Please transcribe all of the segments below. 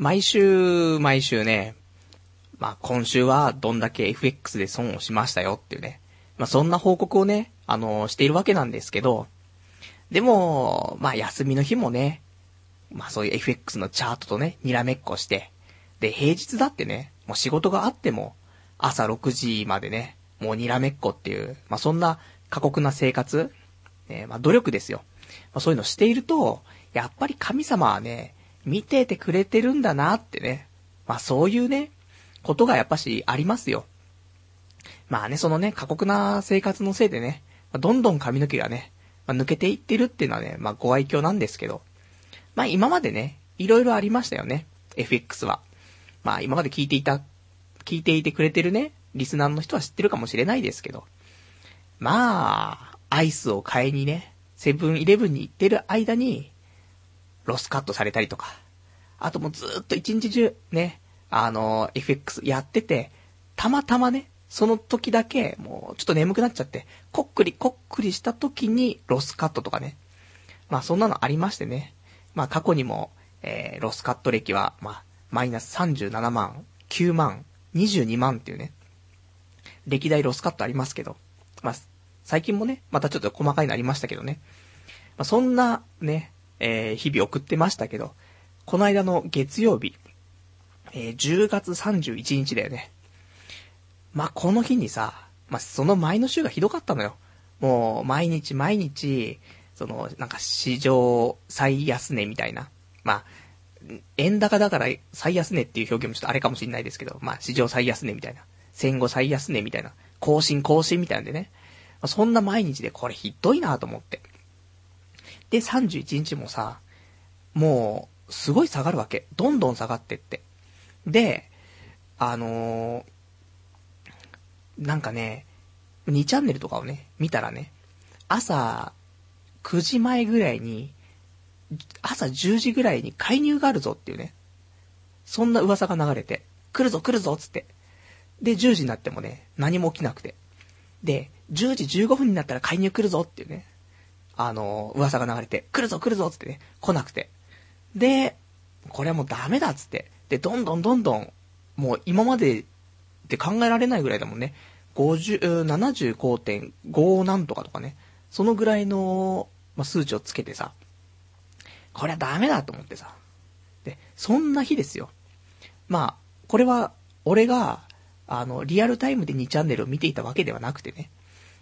毎週、毎週ね、まあ今週はどんだけ FX で損をしましたよっていうね。まあそんな報告をね、あの、しているわけなんですけど、でも、まあ休みの日もね、まあそういう FX のチャートとね、にらめっこして、で、平日だってね、もう仕事があっても、朝6時までね、もうにらめっこっていう、まあそんな過酷な生活、えまあ努力ですよ。まあそういうのしていると、やっぱり神様はね、見ててくれてるんだなってね。まあそういうね、ことがやっぱしありますよ。まあね、そのね、過酷な生活のせいでね、どんどん髪の毛がね、まあ、抜けていってるっていうのはね、まあご愛嬌なんですけど、まあ今までね、いろいろありましたよね、FX は。まあ今まで聞いていた、聞いていてくれてるね、リスナーの人は知ってるかもしれないですけど、まあ、アイスを買いにね、セブンイレブンに行ってる間に、ロスカットされたりとか、あともうずーっと一日中ね、あの、FX やってて、たまたまね、その時だけ、もうちょっと眠くなっちゃって、こっくりこっくりした時にロスカットとかね。まあそんなのありましてね。まあ過去にも、えー、ロスカット歴は、まあ、マイナス37万、9万、22万っていうね。歴代ロスカットありますけど。まあ、最近もね、またちょっと細かいのありましたけどね。まあそんなね、えー、日々送ってましたけど、この間の月曜日、えー、10月31日だよね。まあ、この日にさ、まあ、その前の週がひどかったのよ。もう、毎日毎日、その、なんか史上最安値みたいな。まあ、円高だから最安値っていう表現もちょっとあれかもしれないですけど、まあ、史上最安値みたいな。戦後最安値みたいな。更新更新みたいなんでね。まあ、そんな毎日でこれひどいなと思って。で、31日もさ、もう、すごい下がるわけ。どんどん下がってって。で、あのー、なんかね、2チャンネルとかをね、見たらね、朝9時前ぐらいに、朝10時ぐらいに介入があるぞっていうね、そんな噂が流れて、来るぞ来るぞっつって。で、10時になってもね、何も起きなくて。で、10時15分になったら介入来るぞっていうね、あの、噂が流れて、来るぞ来るぞつってね、来なくて。で、これはもうダメだっつって。で、どんどんどんどん、もう今までって考えられないぐらいだもんね。50、75.5なんとかとかね。そのぐらいの、まあ、数値をつけてさ。これはダメだと思ってさ。で、そんな日ですよ。まあ、これは、俺が、あの、リアルタイムで2チャンネルを見ていたわけではなくてね。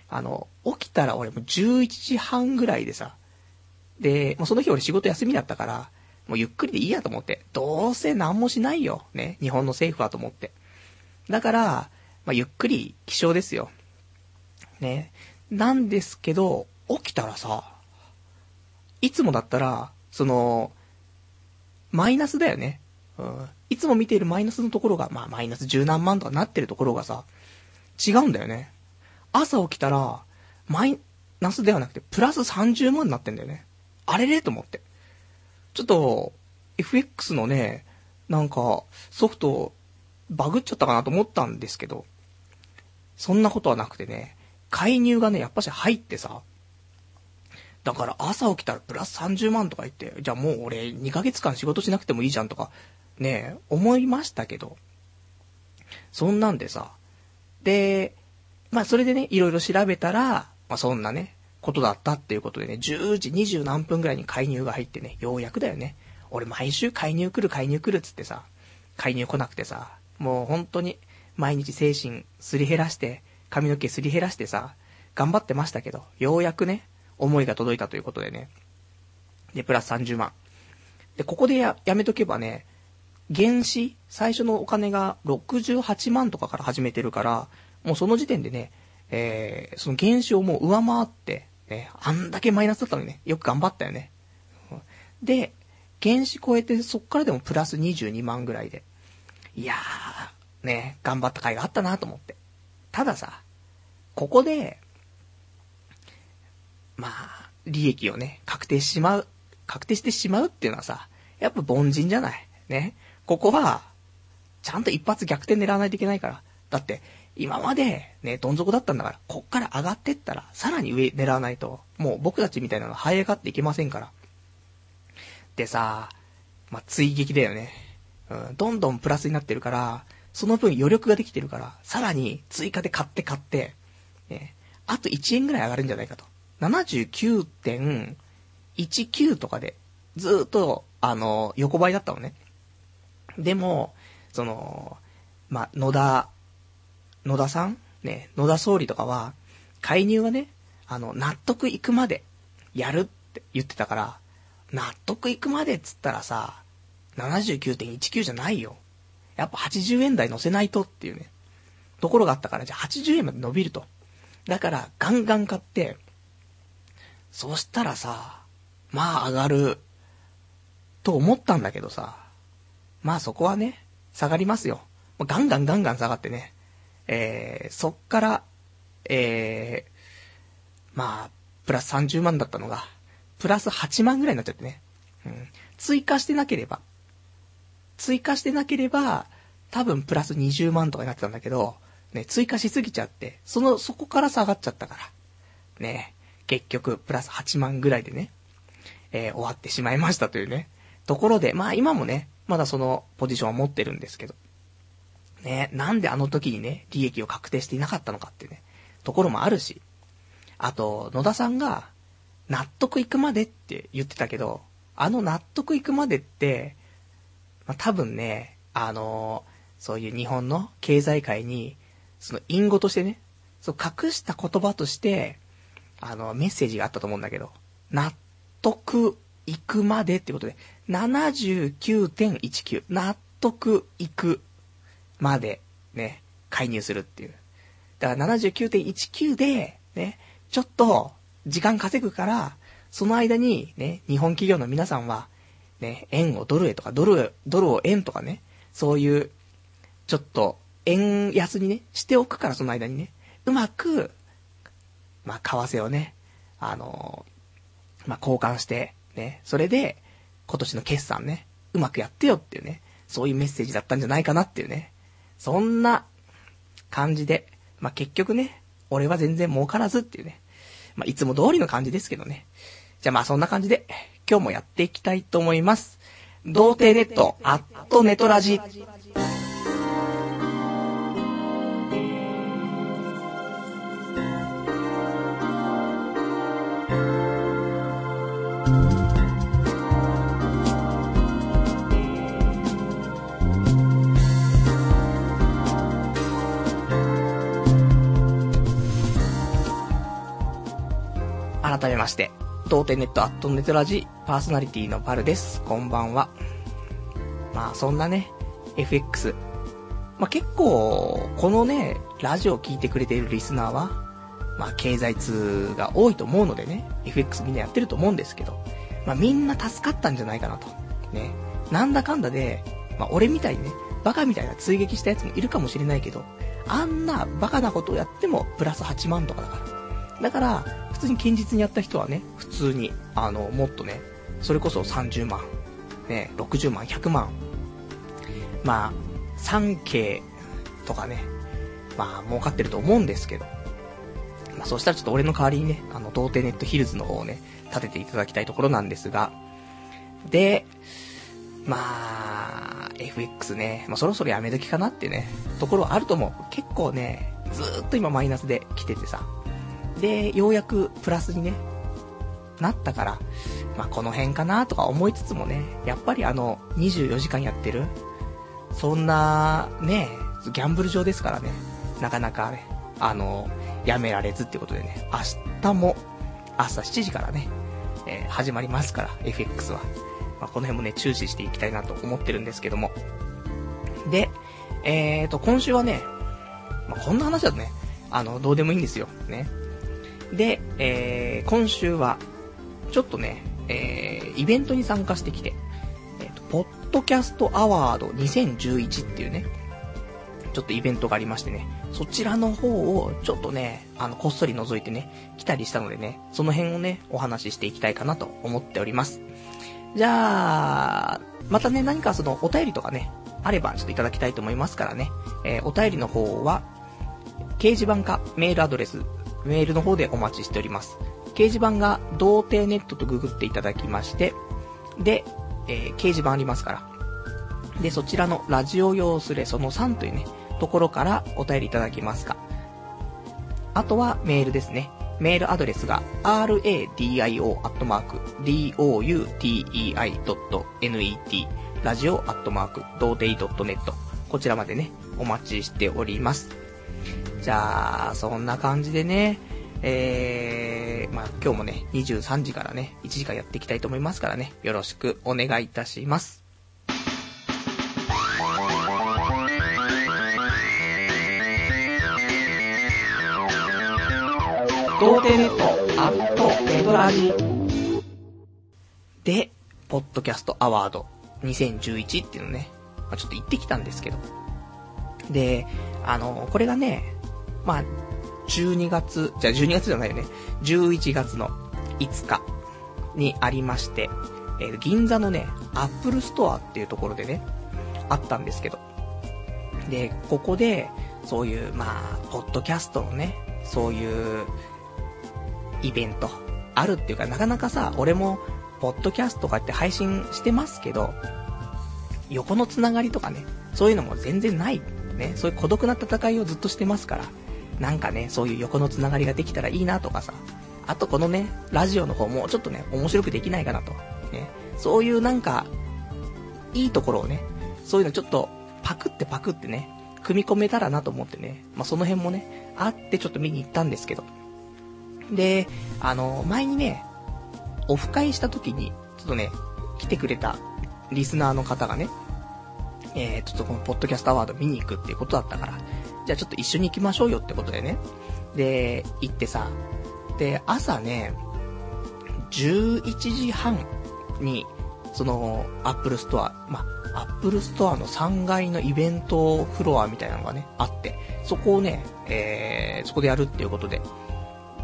あの、起きたら俺も11時半ぐらいでさ。で、もうその日俺仕事休みだったから、もうゆっくりでいいやと思って。どうせ何もしないよ。ね。日本の政府はと思って。だから、まあ、ゆっくり起床ですよ。ね。なんですけど、起きたらさ、いつもだったら、その、マイナスだよね。うん。いつも見ているマイナスのところが、まあマイナス十何万とかなってるところがさ、違うんだよね。朝起きたら、マイナスではなくて、プラス30万になってんだよね。あれれと思って。ちょっと、FX のね、なんか、ソフト、バグっちゃったかなと思ったんですけど、そんなことはなくてね、介入がね、やっぱし入ってさ、だから朝起きたらプラス30万とか言って、じゃあもう俺2ヶ月間仕事しなくてもいいじゃんとか、ね、思いましたけど、そんなんでさ、で、まあそれでね、いろいろ調べたら、まあそんなね、ことだったっていうことでね、10時20何分ぐらいに介入が入ってね、ようやくだよね。俺毎週介入来る介入来るっつってさ、介入来なくてさ、もう本当に毎日精神すり減らして、髪の毛すり減らしてさ、頑張ってましたけど、ようやくね、思いが届いたということでね。で、プラス30万。で、ここでや、やめとけばね、原資、最初のお金が68万とかから始めてるから、もうその時点でね、えー、その原資をも上回って、ね、あんだけマイナスだったのにね、よく頑張ったよね。で、原子超えて、そっからでもプラス22万ぐらいで。いやー、ね、頑張った甲斐があったなと思って。たださ、ここで、まあ、利益をね、確定しまう、確定してしまうっていうのはさ、やっぱ凡人じゃない。ね。ここは、ちゃんと一発逆転狙わないといけないから。だって、今までね、どん底だったんだから、こっから上がってったら、さらに上狙わないと、もう僕たちみたいなのは這い上がっていけませんから。でさ、まあ、追撃だよね。うん、どんどんプラスになってるから、その分余力ができてるから、さらに追加で買って買って、ね、あと1円ぐらい上がるんじゃないかと。79.19とかで、ずっと、あの、横ばいだったのね。でも、その、まあ、野田、野田さん？ね、野田総理とかは、介入はね、あの、納得いくまでやるって言ってたから、納得いくまでっつったらさ、79.19じゃないよ。やっぱ80円台乗せないとっていうね、ところがあったから、じゃあ80円まで伸びると。だから、ガンガン買って、そしたらさ、まあ上がる、と思ったんだけどさ、まあそこはね、下がりますよ。ガンガンガンガン下がってね、えー、そっから、えー、まあ、プラス30万だったのが、プラス8万ぐらいになっちゃってね。うん。追加してなければ、追加してなければ、多分プラス20万とかになってたんだけど、ね、追加しすぎちゃって、その、そこから下がっちゃったから。ね、結局、プラス8万ぐらいでね、えー終わってしまいましたというね、ところで、まあ今もね、まだそのポジションは持ってるんですけど、ね、なんであの時にね、利益を確定していなかったのかってね、ところもあるし、あと、野田さんが、納得いくまでって言ってたけど、あの納得いくまでって、まあ、多分ね、あのそういう日本の経済界に、その隠語としてね、そう隠した言葉として、あの、メッセージがあったと思うんだけど、納得いくまでってことで、79.19、納得いくまで、ね、介入するっていう。だから79.19で、ね、ちょっと、時間稼ぐから、その間に、ね、日本企業の皆さんは、ね、円をドルへとか、ドル、ドルを円とかね、そういう、ちょっと、円安にね、しておくから、その間にね、うまく、まあ、為替をね、あのまあ、交換して、ね、それで、今年の決算ね、うまくやってよっていうね、そういうメッセージだったんじゃないかなっていうね、そんな感じで、まあ、結局ね、俺は全然儲からずっていうね、まあ、いつも通りの感じですけどね。じゃあまあそんな感じで、今日もやっていきたいと思います。童貞ネット、アットネトラジ。改めまして、童貞ネットアットネトラジパーソナリティのパルです。こんばんは。まあそんなね、FX。まあ結構、このね、ラジオを聞いてくれているリスナーは、まあ経済通が多いと思うのでね、FX みんなやってると思うんですけど、まあみんな助かったんじゃないかなと。ね。なんだかんだで、まあ俺みたいにね、バカみたいな追撃したやつもいるかもしれないけど、あんなバカなことをやってもプラス8万とかだから。だから、普通に堅実にやった人はね、普通に、あの、もっとね、それこそ30万、ね、60万、100万、まあ、3K とかね、まあ、儲かってると思うんですけど、まあ、そうしたらちょっと俺の代わりにね、あの、童貞ネットヒルズの方をね、立てていただきたいところなんですが、で、まあ、FX ね、まあ、そろそろやめ時かなってね、ところはあると思う。結構ね、ずーっと今マイナスで来ててさ、で、ようやくプラスにね、なったから、まあ、この辺かなとか思いつつもね、やっぱりあの、24時間やってる、そんな、ね、ギャンブル場ですからね、なかなかね、あの、やめられずってことでね、明日も朝7時からね、えー始まりますから、FX は。まあ、この辺もね、注視していきたいなと思ってるんですけども。で、えーと、今週はね、まあ、こんな話だとね、あの、どうでもいいんですよ。ね。で、えー、今週は、ちょっとね、えー、イベントに参加してきて、えっ、と、ポッドキャストアワード2011っていうね、ちょっとイベントがありましてね、そちらの方を、ちょっとね、あの、こっそり覗いてね、来たりしたのでね、その辺をね、お話ししていきたいかなと思っております。じゃあ、またね、何かその、お便りとかね、あれば、ちょっといただきたいと思いますからね、えーお便りの方は、掲示板かメールアドレス、メールの方でお待ちしております。掲示板が、童貞ネットとググっていただきまして、で、えー掲示板ありますから、で、そちらのラジオ用スレその3というね、ところからお便りいただきますか。あとはメールですね。メールアドレスが radio.doutei.net ラジオ .doutei.net こちらまでね、お待ちしております。じゃあ、そんな感じでね、えー、まあ今日もね、23時からね、1時間やっていきたいと思いますからね、よろしくお願いいたします。で、ポッドキャストアワード2011っていうのね、まあ、ちょっと行ってきたんですけど。で、あの、これがね、まあ、12月、じゃあ12月じゃないよね。11月の5日にありまして、えー、銀座のね、アップルストアっていうところでね、あったんですけど。で、ここで、そういう、まあ、ポッドキャストのね、そういう、イベント、あるっていうか、なかなかさ、俺も、ポッドキャストとかって配信してますけど、横のつながりとかね、そういうのも全然ない。ね、そういう孤独な戦いをずっとしてますから、なんかね、そういう横のつながりができたらいいなとかさ、あとこのね、ラジオの方もちょっとね、面白くできないかなと。ね、そういうなんか、いいところをね、そういうのちょっと、パクってパクってね、組み込めたらなと思ってね、まあ、その辺もね、あってちょっと見に行ったんですけど、で、あの、前にね、オフ会した時に、ちょっとね、来てくれたリスナーの方がね、えー、ちょっとこのポッドキャストアワード見に行くっていうことだったから、じゃあちょっと一緒に行きましょうよってことでね。で、行ってさ、で、朝ね、11時半に、その、アップルストア、まアップルストアの3階のイベントフロアみたいなのがね、あって、そこをね、えー、そこでやるっていうことで、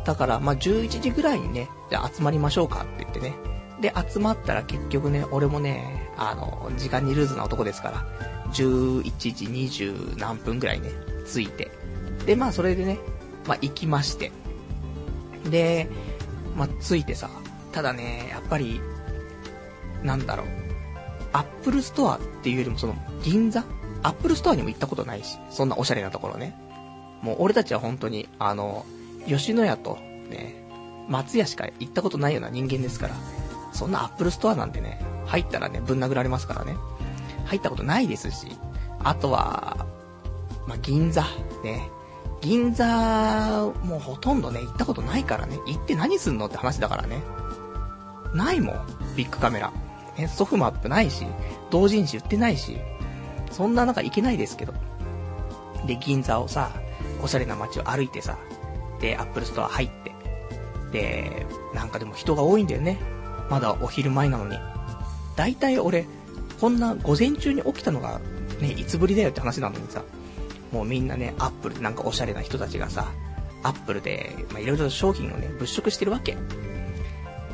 だから、まあ、11時ぐらいにね、じゃあ集まりましょうかって言ってね。で、集まったら結局ね、俺もね、あの、時間にルーズな男ですから、11時20何分ぐらいね、着いて。で、まあ、それでね、まあ、行きまして。で、まあ、着いてさ、ただね、やっぱり、なんだろう。アップルストアっていうよりもその、銀座？アップルストアにも行ったことないし、そんなおしゃれなところね。もう俺たちは本当に、あの、吉野家と、ね、松屋しか行ったことないような人間ですから、そんなアップルストアなんてね、入ったらね、ぶん殴られますからね。入ったことないですし、あとは、まあ、銀座、ね。銀座、もうほとんどね、行ったことないからね、行って何すんのって話だからね。ないもん、ビッグカメラ。ね、ソフマップないし、同人誌売ってないし、そんな中行けないですけど。で、銀座をさ、おしゃれな街を歩いてさ、で、アップルストア入って。で、なんかでも人が多いんだよね。まだお昼前なのに。だいたい俺、こんな午前中に起きたのが、ね、いつぶりだよって話なのにさ、もうみんなね、アップルなんかおしゃれな人たちがさ、アップルで、まあ、いろいろ商品をね、物色してるわけ。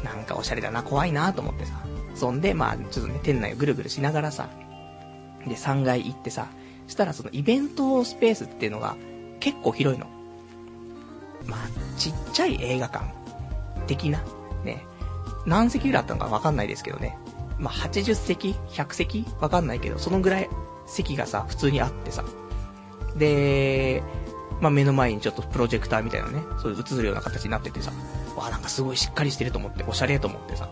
なんかおしゃれだな、怖いなと思ってさ。そんで、まあ、ちょっとね、店内をぐるぐるしながらさ、で、3階行ってさ、したらそのイベントスペースっていうのが結構広いの。まあ、ちっちゃい映画館的な、ね、何席ぐらいあったのかわかんないですけどね。まあ、80席 ?100 席？わかんないけど、そのぐらい席がさ、普通にあってさ。で、まあ、目の前にちょっとプロジェクターみたいなね、そういう映るような形になっててさ、わ、なんかすごいしっかりしてると思って、おしゃれと思ってさ。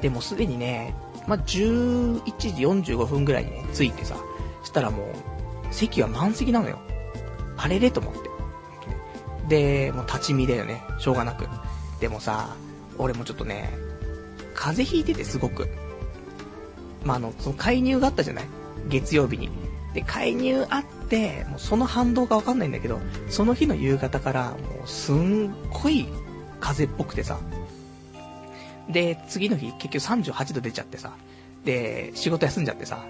でもすでにね、まあ、11時45分ぐらいにね、着いてさ、したらもう、席は満席なのよ。あれれと思って。で、もう立ち見だよね。しょうがなく。でもさ、俺もちょっとね、風邪ひいててすごく。まあ、あの、その介入があったじゃない？月曜日に。で、介入あって、もうその反動がわかんないんだけど、その日の夕方からもうすんごい風っぽくてさ。で、次の日結局38度出ちゃってさ。で、仕事休んじゃってさ。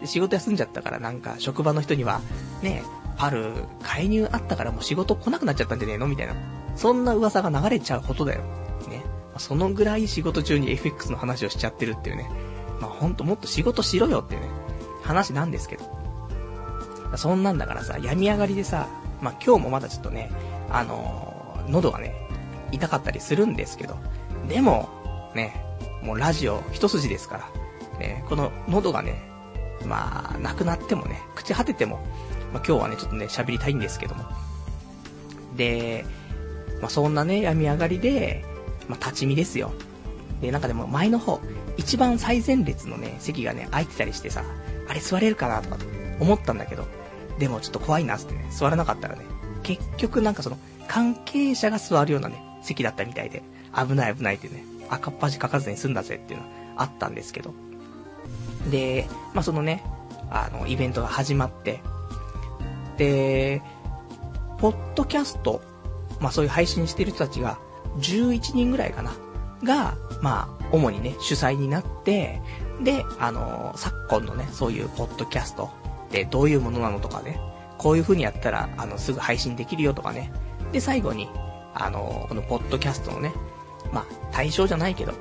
で仕事休んじゃったからなんか職場の人には、ね、パル、介入あったからもう仕事来なくなっちゃったんじゃねえの？みたいな。そんな噂が流れちゃうことだよ。ね。そのぐらい仕事中に FX の話をしちゃってるっていうね。まあほんともっと仕事しろよっていうね、話なんですけど。そんなんだからさ、病み上がりでさ、まあ今日もまだちょっとね、あのー、喉がね、痛かったりするんですけど、でも、ね、もうラジオ一筋ですから、ね、この喉がね、まあ、なくなってもね、朽ち果てても、まあ今日はね、ちょっとね、喋りたいんですけども。で、まあそんなね、病み上がりで、まあ立ち見ですよ。で、なんかでも前の方、一番最前列のね、席がね、空いてたりしてさ、あれ座れるかなとか思ったんだけど、でもちょっと怖いなってね、座らなかったらね、結局なんかその、関係者が座るようなね、席だったみたいで、危ない危ないってね、赤っ端書かずに済んだぜっていうのはあったんですけど。で、まあ、そのね、あの、イベントが始まって、で、ポッドキャスト、まあ、そういう配信してる人たちが、11人ぐらいかな、が、まあ、主にね、主催になって、で、あの、昨今のね、そういうポッドキャストってどういうものなのとかね、こういう風にやったら、あの、すぐ配信できるよとかね。で、最後に、あの、このポッドキャストのね、まあ、対象じゃないけど、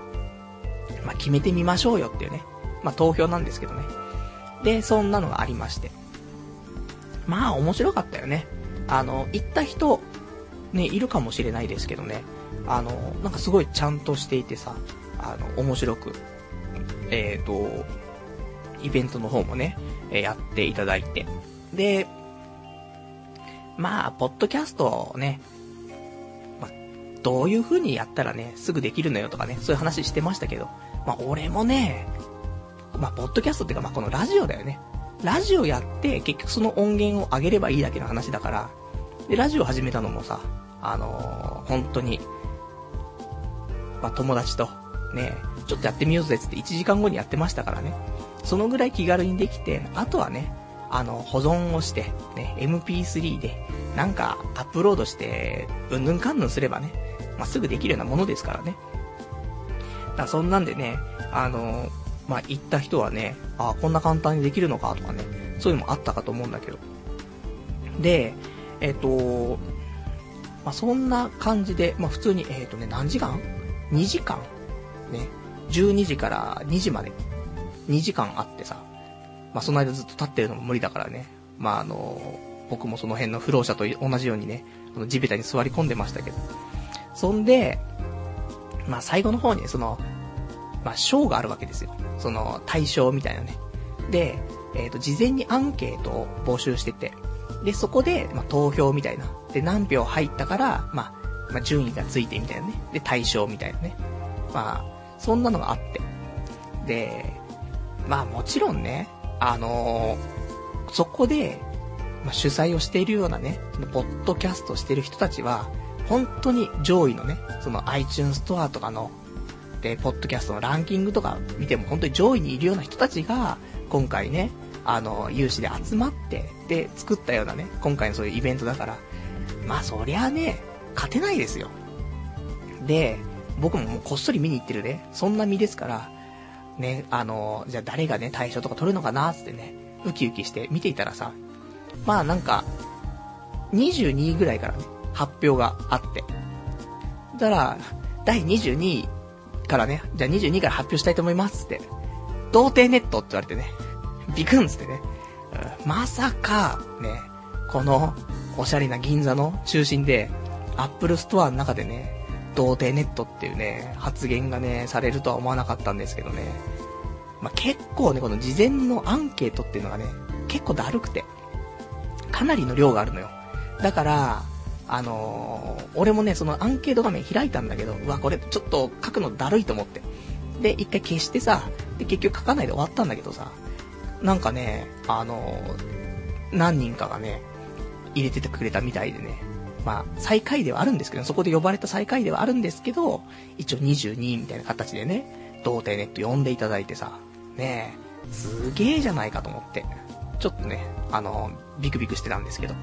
まあ、決めてみましょうよっていうね。まあ、投票なんですけどね。で、そんなのがありまして。まあ、面白かったよね。あの、行った人、ね、いるかもしれないですけどね。あの、なんかすごいちゃんとしていてさ、あの、面白く、えっ、ー、と、イベントの方もね、えやっていただいて。で、まあ、ポッドキャストをね、まあ、どういう風にやったらね、すぐできるのよとかね、そういう話してましたけど、まあ、俺もね、まあ、ポッドキャストっていうか、まあ、このラジオだよね。ラジオやって、結局その音源を上げればいいだけの話だから、で、ラジオ始めたのもさ、あのー、本当に、まあ、友達と、ね、ちょっとやってみようぜって1時間後にやってましたからね。そのぐらい気軽にできて、あとはね、あの、保存をして、ね、MP3 で、なんかアップロードして、うんぬんかんぬんすればね、まあ、すぐできるようなものですからね。だそんなんでね、あの、まあ、行った人はね、あこんな簡単にできるのかとかね、そういうのもあったかと思うんだけど。で、えっ、と、まあ、そんな感じで、まあ、普通に、えっ、とね、何時間 ?2 時間？ね、12時から2時まで、2時間あってさ、まあ、その間ずっと立ってるのも無理だからね。まあ、あの、僕もその辺の不老者と同じようにね、この地べたに座り込んでましたけど。そんで、まあ、最後の方に、その、まあ、賞があるわけですよ。その、対象みたいなね。で、えっ、ー、と、事前にアンケートを募集してて、で、そこで、まあ、投票みたいな。で、何票入ったから、まあ、まあ、順位がついてみたいなね。で、対象みたいなね。まあ、そんなのがあって。で、まあもちろんね、あのー、そこで、まあ、主催をしているようなね、そのポッドキャストしてる人たちは、本当に上位のね、その iTunes ストアとかの、で、ポッドキャストのランキングとか見ても本当に上位にいるような人たちが、今回ね、あの、有志で集まって、で、作ったようなね、今回のそういうイベントだから、まあそりゃね、勝てないですよ。で、僕ももうこっそり見に行ってるね、そんな身ですから、ね、あの、じゃあ誰がね、対象とか取るのかなってね、ウキウキして見ていたらさ、まあなんか、22位ぐらいからね、発表があって。だから、第22位からね、じゃあ22位から発表したいと思いますって。童貞ネットって言われてね、ビクンつってね、うん、まさか、ね、この、おしゃれな銀座の中心で、アップルストアの中でね、童貞ネットっていうね、発言がね、されるとは思わなかったんですけどね。まあ、結構ね、この事前のアンケートっていうのがね、結構だるくて。かなりの量があるのよ。だから、あのー、俺もね、そのアンケート画面開いたんだけど、うわ、これちょっと書くのだるいと思って。で、一回消してさ、で、結局書かないで終わったんだけどさ、なんかね、あのー、何人かがね、入れててくれたみたいでね、まあ、最下位ではあるんですけど、そこで呼ばれた最下位ではあるんですけど、一応22みたいな形でね、童貞ネット呼んでいただいてさ、ねえ、すげえじゃないかと思って、ちょっとね、あの、ビクビクしてたんですけど。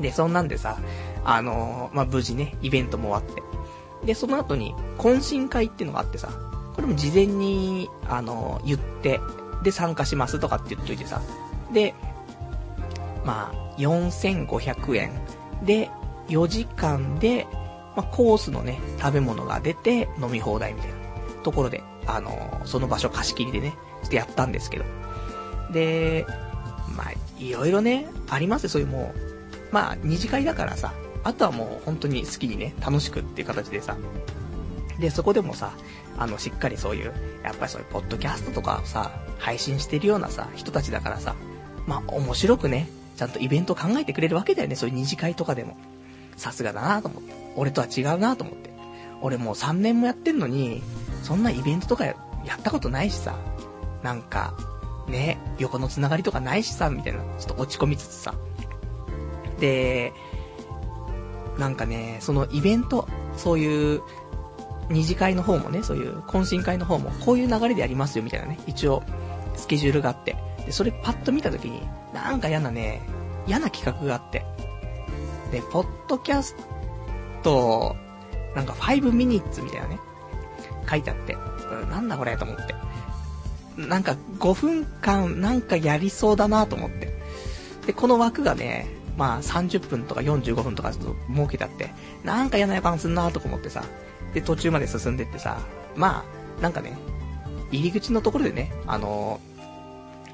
で、そんなんでさ、あの、まあ、無事ね、イベントも終わって。で、その後に、懇親会っていうのがあってさ、これも事前に、あの、言って、で、参加しますとかって言っといてさ、で、まあ、4500円で、4時間で、まあ、コースのね、食べ物が出て飲み放題みたいなところで、あのー、その場所貸し切りでね、ちょっとやったんですけど。で、まあ、いろいろね、ありますよ、そういうもう、まあ、二次会だからさ、あとはもう本当に好きにね、楽しくっていう形でさ、で、そこでもさ、あの、しっかりそういう、やっぱりそういうポッドキャストとかさ、配信してるようなさ、人たちだからさ、まあ、面白くね、ちゃんとイベント考えてくれるわけだよね、そういう二次会とかでも。さすがだなと思って。俺とは違うなと思って。俺もう3年もやってんのに、そんなイベントとかやったことないしさ、なんか、ね、横のつながりとかないしさ、みたいな、ちょっと落ち込みつつさ。で、なんかね、そのイベント、そういう二次会の方もね、そういう懇親会の方も、こういう流れでやりますよ、みたいなね、一応、スケジュールがあって。で、それパッと見たときに、なんか嫌なね、嫌な企画があって。で、ポッドキャスト、なんか5ミニッツみたいなね、書いてあって、なんだこれと思って。なんか5分間なんかやりそうだなと思って。で、この枠がね、まあ30分とか45分とかちょっと設けてあって、なんか嫌な予感すんなとか思ってさ、で、途中まで進んでってさ、まあ、なんかね、入り口のところでね、あの、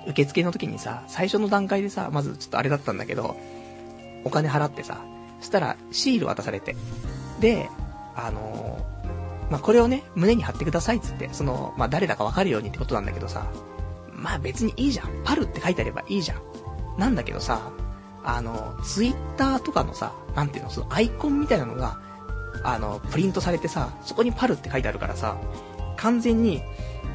受付の時にさ、最初の段階でさ、まずちょっとあれだったんだけど、お金払ってさ、そしたらシール渡されて、で、あのー、まあ、これをね、胸に貼ってくださいっつって、その、まあ、誰だかわかるようにってことなんだけどさ、まあ、別にいいじゃん。パルって書いてあればいいじゃん。なんだけどさ、あの、ツイッターとかのさ、なんていうの、そのアイコンみたいなのが、あの、プリントされてさ、そこにパルって書いてあるからさ、完全に、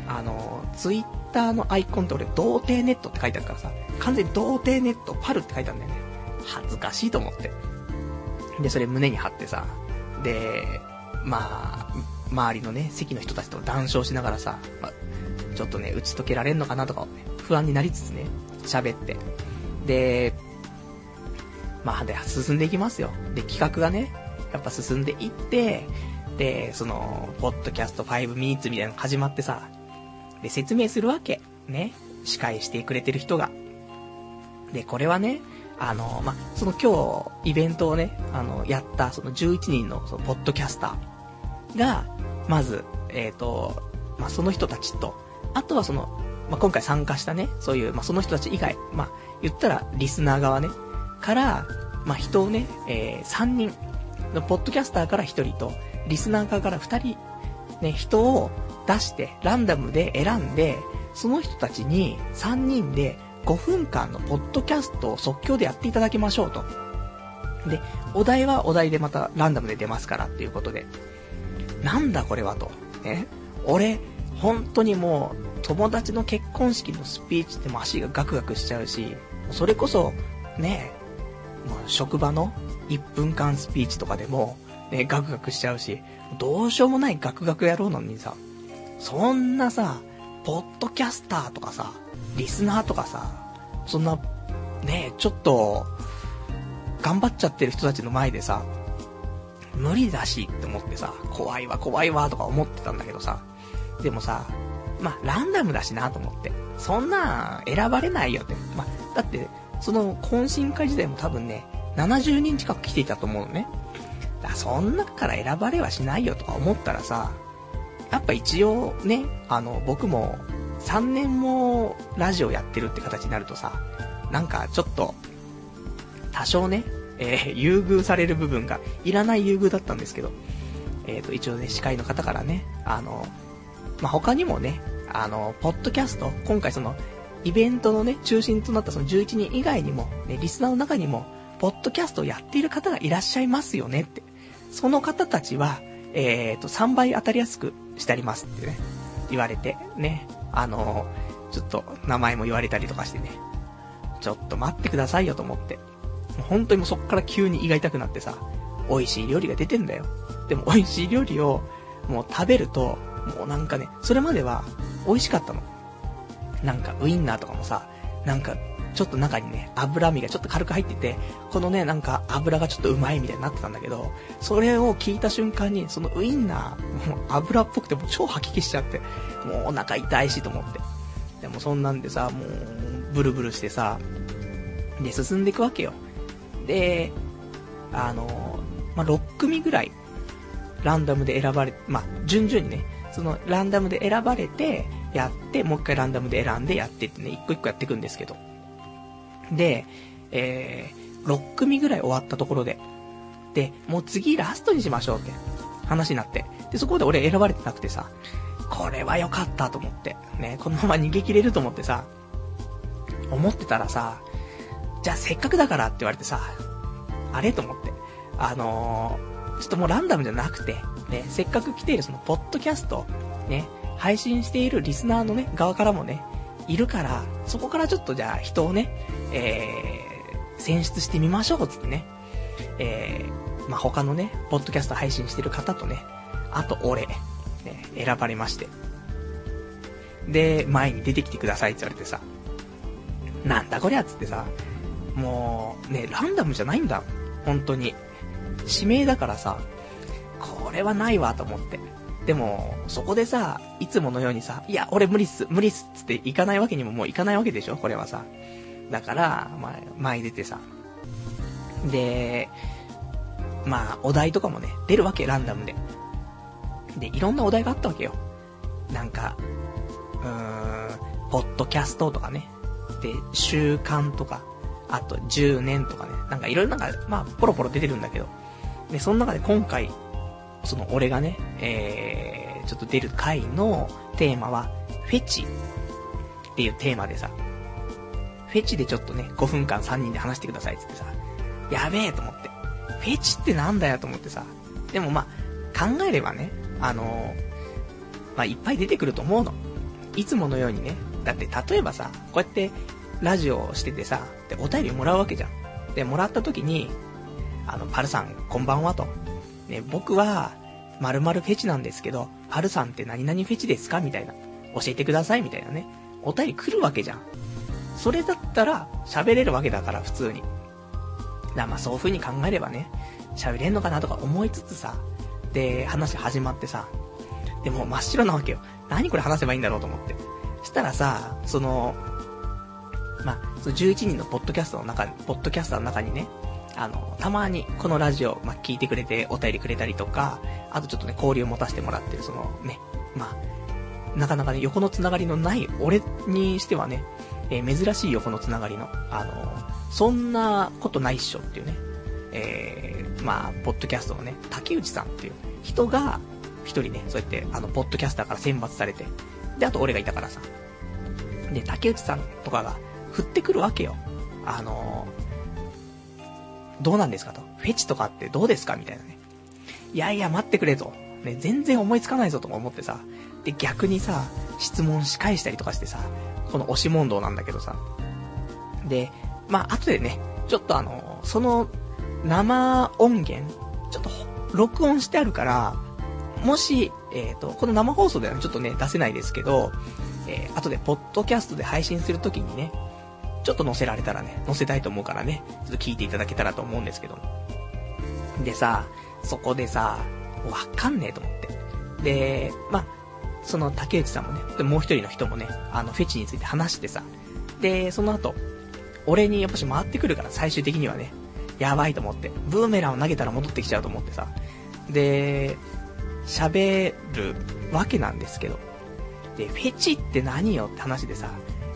あの、ツイッターのアイコンって俺、童貞ネットって書いてあるからさ、完全に童貞ネットパルって書いてあるんだよね。恥ずかしいと思って。で、それ胸に貼ってさ、で、まあ、周りのね、席の人たちと談笑しながらさ、まあ、ちょっとね、打ち解けられんのかなとか、ね、不安になりつつね、喋って。で、まあ、で、進んでいきますよ。で、企画がね、やっぱ進んでいって、で、その、ポッドキャスト5ミニッツみたいなの始まってさ、で、説明するわけ。ね。司会してくれてる人が。で、これはね、あの、まその今日、イベントをね、あの、やった、その11人の、その、ポッドキャスターが、まず、えっ、ー、と、まその人たちと、あとはその、ま今回参加したね、そういう、まその人たち以外、ま言ったら、リスナー側ね、から、ま人をね、えー、3人、のポッドキャスターから1人と、リスナー側から2人、ね、人を出して、ランダムで選んで、その人たちに3人で5分間のポッドキャストを即興でやっていただきましょうと。で、お題はお題でまたランダムで出ますからっていうことで。なんだこれはと。ね。俺、本当にもう、友達の結婚式のスピーチっても足がガクガクしちゃうし、それこそ、ね、もう職場の1分間スピーチとかでも、ね、ガクガクしちゃうし、どうしようもないガクガク野郎なのにさ、そんなさ、ポッドキャスターとかさ、リスナーとかさ、そんな、ねちょっと、頑張っちゃってる人たちの前でさ、無理だしって思ってさ、怖いわ怖いわとか思ってたんだけどさ、でもさ、まあ、ランダムだしなと思って。そんな、選ばれないよって。まあ、だって、その懇親会時代も多分ね、70人近く来ていたと思うのね。だそん中から選ばれはしないよとか思ったらさ、やっぱ一応ね、あの、僕も3年もラジオやってるって形になるとさ、なんかちょっと、多少ね、えー、優遇される部分が、いらない優遇だったんですけど、えっ、ー、と、一応ね、司会の方からね、あの、まあ、他にもね、あの、ポッドキャスト、今回その、イベントのね、中心となったその11人以外にも、ね、リスナーの中にも、ポッドキャストをやっている方がいらっしゃいますよねって。その方たちは、えっ、ー、と、3倍当たりやすくしてありますってね、言われて、ね。あのちょっと名前も言われたりとかしてね。ちょっと待ってくださいよと思って。本当にもうそっから急に胃が痛くなってさ、美味しい料理が出てんだよ。でも美味しい料理をもう食べると、もうなんかね、それまでは美味しかったの。なんかウインナーとかもさ、なんかちょっと中にね、脂身がちょっと軽く入ってて、このね、なんか油がちょっとうまいみたいになってたんだけど、それを聞いた瞬間に、そのウインナー、もう油っぽくてもう超吐き気しちゃって、もうお腹痛いしと思って。でもそんなんでさ、もう、ブルブルしてさ、で、進んでいくわけよ。で、あの、まあ、6組ぐらい、ランダムで選ばれ、まあ、順々にね、そのランダムで選ばれて、やって、もう一回ランダムで選んでやってってね、一個一個やっていくんですけど。で、えー、6組ぐらい終わったところで、で、もう次ラストにしましょうって話になって。で、そこで俺選ばれてなくてさ、これは良かったと思って。ね、このまま逃げ切れると思ってさ、思ってたらさ、じゃあせっかくだからって言われてさ、あれと思って。あのー、ちょっともうランダムじゃなくて、ね、せっかく来ているその、ポッドキャスト、ね、配信しているリスナーのね、側からもね、いるから、そこからちょっとじゃあ人をね、えー、選出してみましょう、つってね。えー、まあ、他のね、ポッドキャスト配信してる方とね、あと俺、ね、選ばれまして。で、前に出てきてくださいって言われてさ、なんだこりゃっつってさ、もう、ね、ランダムじゃないんだ。本当に。指名だからさ、これはないわと思って。でも、そこでさ、いつものようにさ、いや、俺無理っす、無理っすつって行かないわけにももう行かないわけでしょこれはさ。だから、まあ、前出てさ。で、まあ、お題とかもね、出るわけ、ランダムで。で、いろんなお題があったわけよ。なんか、うーん、ポッドキャストとかね。で、習慣とか、あと10年とかね。なんかいろいろなんか、まあ、ポロポロ出てるんだけど。で、その中で今回、その俺がね、えー、ちょっと出る回のテーマは、フェチっていうテーマでさ、フェチでちょっとね、5分間3人で話してくださいってってさ、やべえと思って。フェチってなんだよと思ってさ。でもまあ、考えればね、あの、まあ、いっぱい出てくると思うの。いつものようにね。だって、例えばさ、こうやって、ラジオをしててさ、で、お便りもらうわけじゃん。で、もらった時に、あの、パルさん、こんばんはと。ね、僕は、〇〇フェチなんですけど、パルさんって何々フェチですか？みたいな。教えてくださいみたいなね。お便り来るわけじゃん。それだったら、喋れるわけだから、普通に。だまあそういう風に考えればね、喋れんのかなとか思いつつさ、で、話始まってさ、でも真っ白なわけよ。何これ話せばいいんだろうと思って。したらさ、その、まあ、その11人のポッドキャストの中、ポッドキャスターの中にね、あの、たまにこのラジオ、まあ、聞いてくれてお便りくれたりとか、あとちょっとね、交流を持たせてもらってる、そのね、まあ、なかなかね、横のつながりのない俺にしてはね、えー、珍しい横のつながりの、あの、そんなことないっしょっていうね、えー、まあ、ポッドキャストのね、竹内さんっていう人が、一人ね、そうやって、あの、ポッドキャスターから選抜されて、で、あと俺がいたからさ。で、竹内さんとかが振ってくるわけよ。あのどうなんですかと。フェチとかってどうですかみたいなね。いやいや、待ってくれと。ね、全然思いつかないぞとか思ってさ。で、逆にさ、質問し返したりとかしてさ、この押し問答なんだけどさ。で、まあ、後でね、ちょっとあの、その、生音源、ちょっと、録音してあるから、もし、えっ、ー、と、この生放送ではちょっとね、出せないですけど、えー、後で、ポッドキャストで配信するときにね、ちょっと載せられたらね、載せたいと思うからね、ちょっと聞いていただけたらと思うんですけど。でさ、そこでさ、わかんねえと思って。で、まあ、その竹内さんもね、でもう一人の人もね、あの、フェチについて話してさ、で、その後、俺にやっぱし回ってくるから最終的にはね、やばいと思って、ブーメランを投げたら戻ってきちゃうと思ってさ、で、喋るわけなんですけど、で、フェチって何よって話でさ、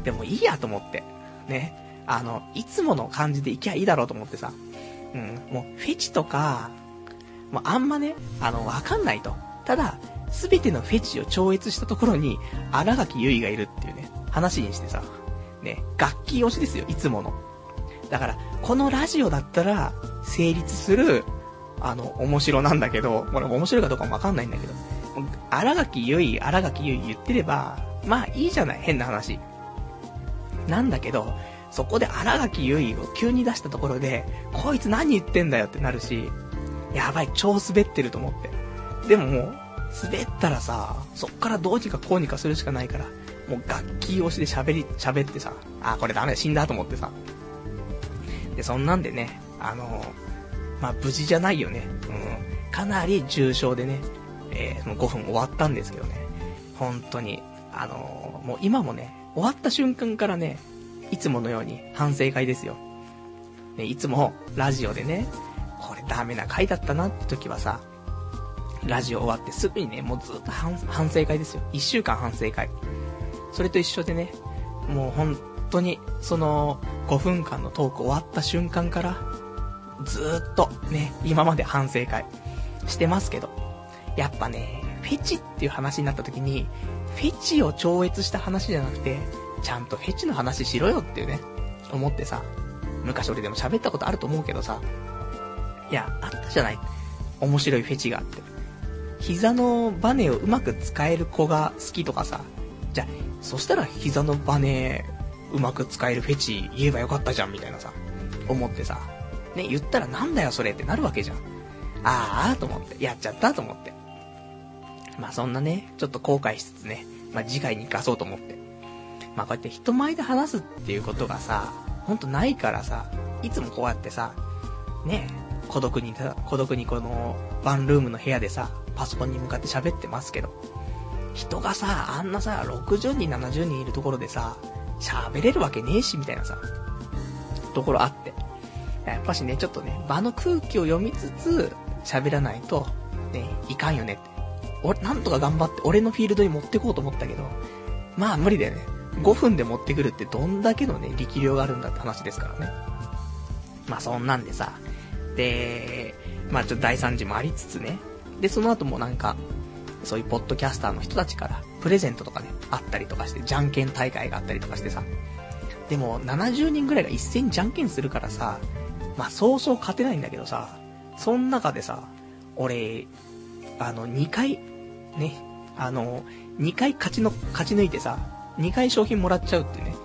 でもいいやと思って。ね。あの、いつもの感じで行きゃいいだろうと思ってさ。うん、もう、フェチとか、もうあんまね、あの、わかんないと。ただ、すべてのフェチを超越したところに、荒垣結衣がいるっていうね、話にしてさ。ね、楽器推しですよ、いつもの。だから、このラジオだったら、成立する、あの、面白なんだけど、これ面白いかどうかもわかんないんだけど、荒垣結衣、荒垣結衣言ってれば、まあいいじゃない、変な話。なんだけど、そこで荒垣結衣を急に出したところで、こいつ何言ってんだよってなるし、やばい、超滑ってると思って。でももう、滑ったらさ、そっからどうにかこうにかするしかないから、もう楽器押しで喋り、喋ってさ、あ、これダメだ、死んだと思ってさ。で、そんなんでね、あのまあ、無事じゃないよね。うん。かなり重症でね、えー、その5分終わったんですけどね。本当に、あのもう今もね、終わった瞬間からね、いつものように反省会ですよ。ね、いつもラジオでね、これダメな回だったなって時はさ、ラジオ終わってすぐにね、もうずっと反省会ですよ。一週間反省会。それと一緒でね、もう本当に、その5分間のトーク終わった瞬間から、ずっとね、今まで反省会してますけど、やっぱね、フェチっていう話になった時に、フェチを超越した話じゃなくて、ちゃんとフェチの話しろよっていうね、思ってさ、昔俺でも喋ったことあると思うけどさ、いや、あったじゃない。面白いフェチがあって。膝のバネをうまく使える子が好きとかさ、じゃあ、そしたら膝のバネうまく使えるフェチ言えばよかったじゃんみたいなさ、思ってさ、ね、言ったらなんだよそれってなるわけじゃん。あーと思って、やっちゃったと思って。まあそんなね、ちょっと後悔しつつね、まあ次回に活かそうと思って。まあこうやって人前で話すっていうことがさ、ほんとないからさ、いつもこうやってさ、ね、孤独に孤独にこの、ワンルームの部屋でさ、パソコンに向かって喋ってますけど、人がさ、あんなさ、60人、70人いるところでさ、喋れるわけねえし、みたいなさ、ところあって。やっぱしね、ちょっとね、場の空気を読みつつ、喋らないと、ね、いかんよねって。俺、なんとか頑張って、俺のフィールドに持ってこうと思ったけど、まあ無理だよね。5分で持ってくるってどんだけのね、力量があるんだって話ですからね。まあそんなんでさ、で、まあちょっと第3次もありつつね。で、その後もなんか、そういうポッドキャスターの人たちから、プレゼントとかね、あったりとかして、じゃんけん大会があったりとかしてさ。でも、70人ぐらいが一斉にじゃんけんするからさ、まあそうそう勝てないんだけどさ、その中でさ、俺、あの、2回、ね、あの、2回勝ちの、勝ち抜いてさ、2回商品もらっちゃうってね。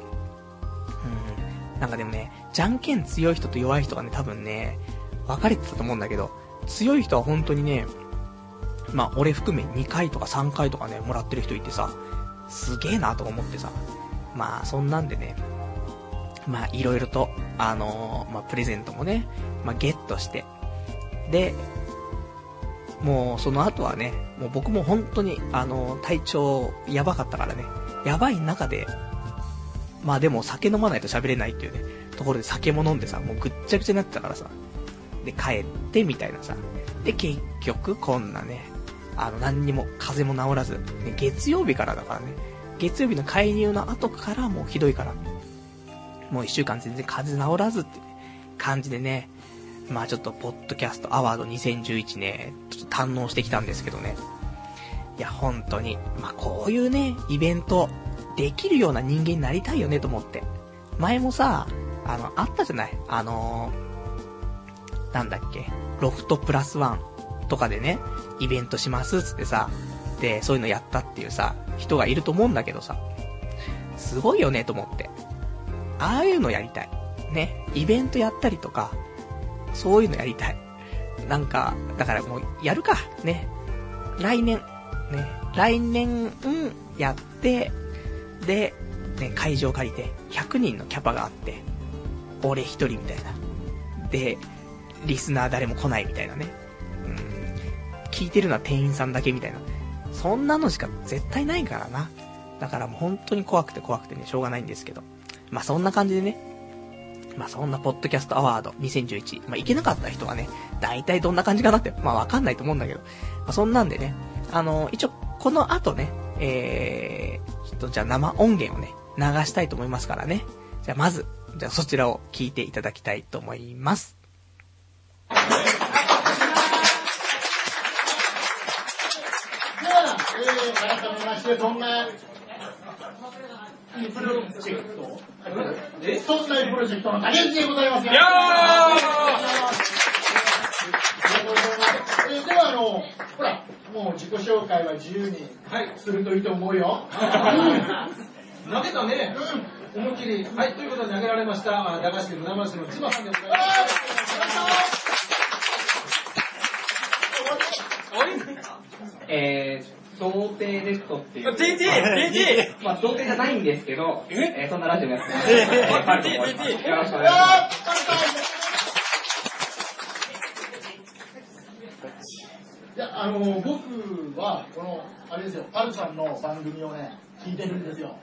うん。なんかでもね、じゃんけん強い人と弱い人がね、多分ね、分かれてたと思うんだけど、強い人は本当にね、まあ、俺含め2回とか3回とかね、もらってる人いてさ、すげえなと思ってさ、まあ、そんなんでね、まあ、いろいろと、あのー、まあ、プレゼントもね、まあ、ゲットして、で、もう、その後はね、もう僕も本当に、あの、体調、やばかったからね、やばい中で、まあでも酒飲まないと喋れないっていうね、ところで酒も飲んでさ、もうぐっちゃぐちゃになってたからさ、で、帰ってみたいなさ。で、結局、こんなね、あの、何にも、風邪も治らず、ね、月曜日からだからね、月曜日の介入の後からもうひどいから、もう一週間全然風邪治らずって、感じでね、まあちょっと、ポッドキャストアワード2011ね、ちょっと堪能してきたんですけどね。いや、本当に、まあこういうね、イベント、できるような人間になりたいよねと思って。前もさ、あの、あったじゃない？あのーなんだっけ、ロフトプラスワンとかでね、イベントしますつってさ、で、そういうのやったっていうさ、人がいると思うんだけどさ、すごいよねと思って。ああいうのやりたい。ね、イベントやったりとか、そういうのやりたい。なんか、だからもう、やるか。ね。来年、ね、来年、うん、やって、で、ね、会場借りて、100人のキャパがあって、俺一人みたいな。で、リスナー誰も来ないみたいなね。うん。聞いてるのは店員さんだけみたいな。そんなのしか絶対ないからな。だからもう本当に怖くて怖くてね、しょうがないんですけど。まあそんな感じでね。まあそんなポッドキャストアワード2011。まあいけなかった人はね、大体どんな感じかなって、まあわかんないと思うんだけど。まあそんなんでね、あの、一応この後ね、えー、ちょっとじゃあ生音源をね、流したいと思いますからね。じゃあまず、じゃあそちらを聞いていただきたいと思います。では、えー、改めまして、そんな、プロジェクト、そんなプロジェクトの竹内でございますよ。いやえー、では、あの、ほら、もう自己紹介は自由にするといいと思うよ。投げたね。うん。思いっきり。はい、ということで投げられました、駄菓子船橋の千葉さんでございます。えー、童貞レッドっていう。DT! DT! まあ、童貞じゃないんですけど、え？ー、そんなラジオやってます。え？ー、DT! よろしくお願いします。いや、あの、僕は、この、あれですよ、パルさんの番組をね、聞いてるんですよ。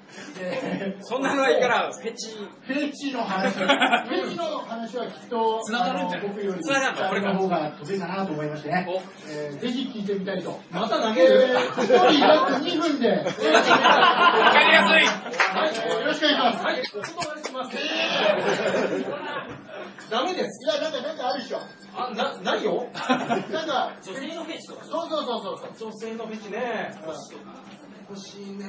そんなのはいいから、フェチ。フェチの話。フェチの話はきっと、つながるんじゃ僕より、つながるこれの方が得意かなと思いましてね。えー、ぜひ聞いてみたいと。また投げる？一人約2分で。わかりやすい。はい、よろしくお願いします。はい、お願いします。ダメです。いや、なんか、なんかあるでしょ。あな、な、何よなんか、女性のフェチとか。そうそうそうそう。女性のフェチね。欲しいね。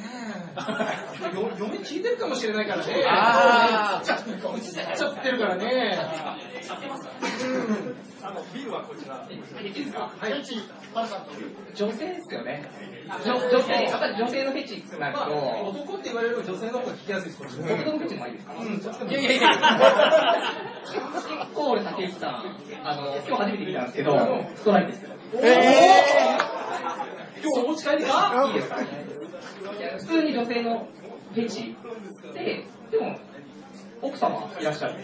よ 嫁聞いてるかもしれないからね。あー映っちゃってるかもしれなちゃってるからね。あの、ビルはこちら。いいです。女性ですよね。女女性、やっぱり女性のフェチってなるまあ、と、男って言われる女性の方が聞きやすいです、こっちの男のフェチもいいですか？うん、そっちでもいやいやいや。結構俺、竹内さん、あの、今日初めて見たんですけど、ストライクですよ。今日お持ち帰りか？いいですかいや普通に女性のフェチで、でも、奥様いらっしゃる。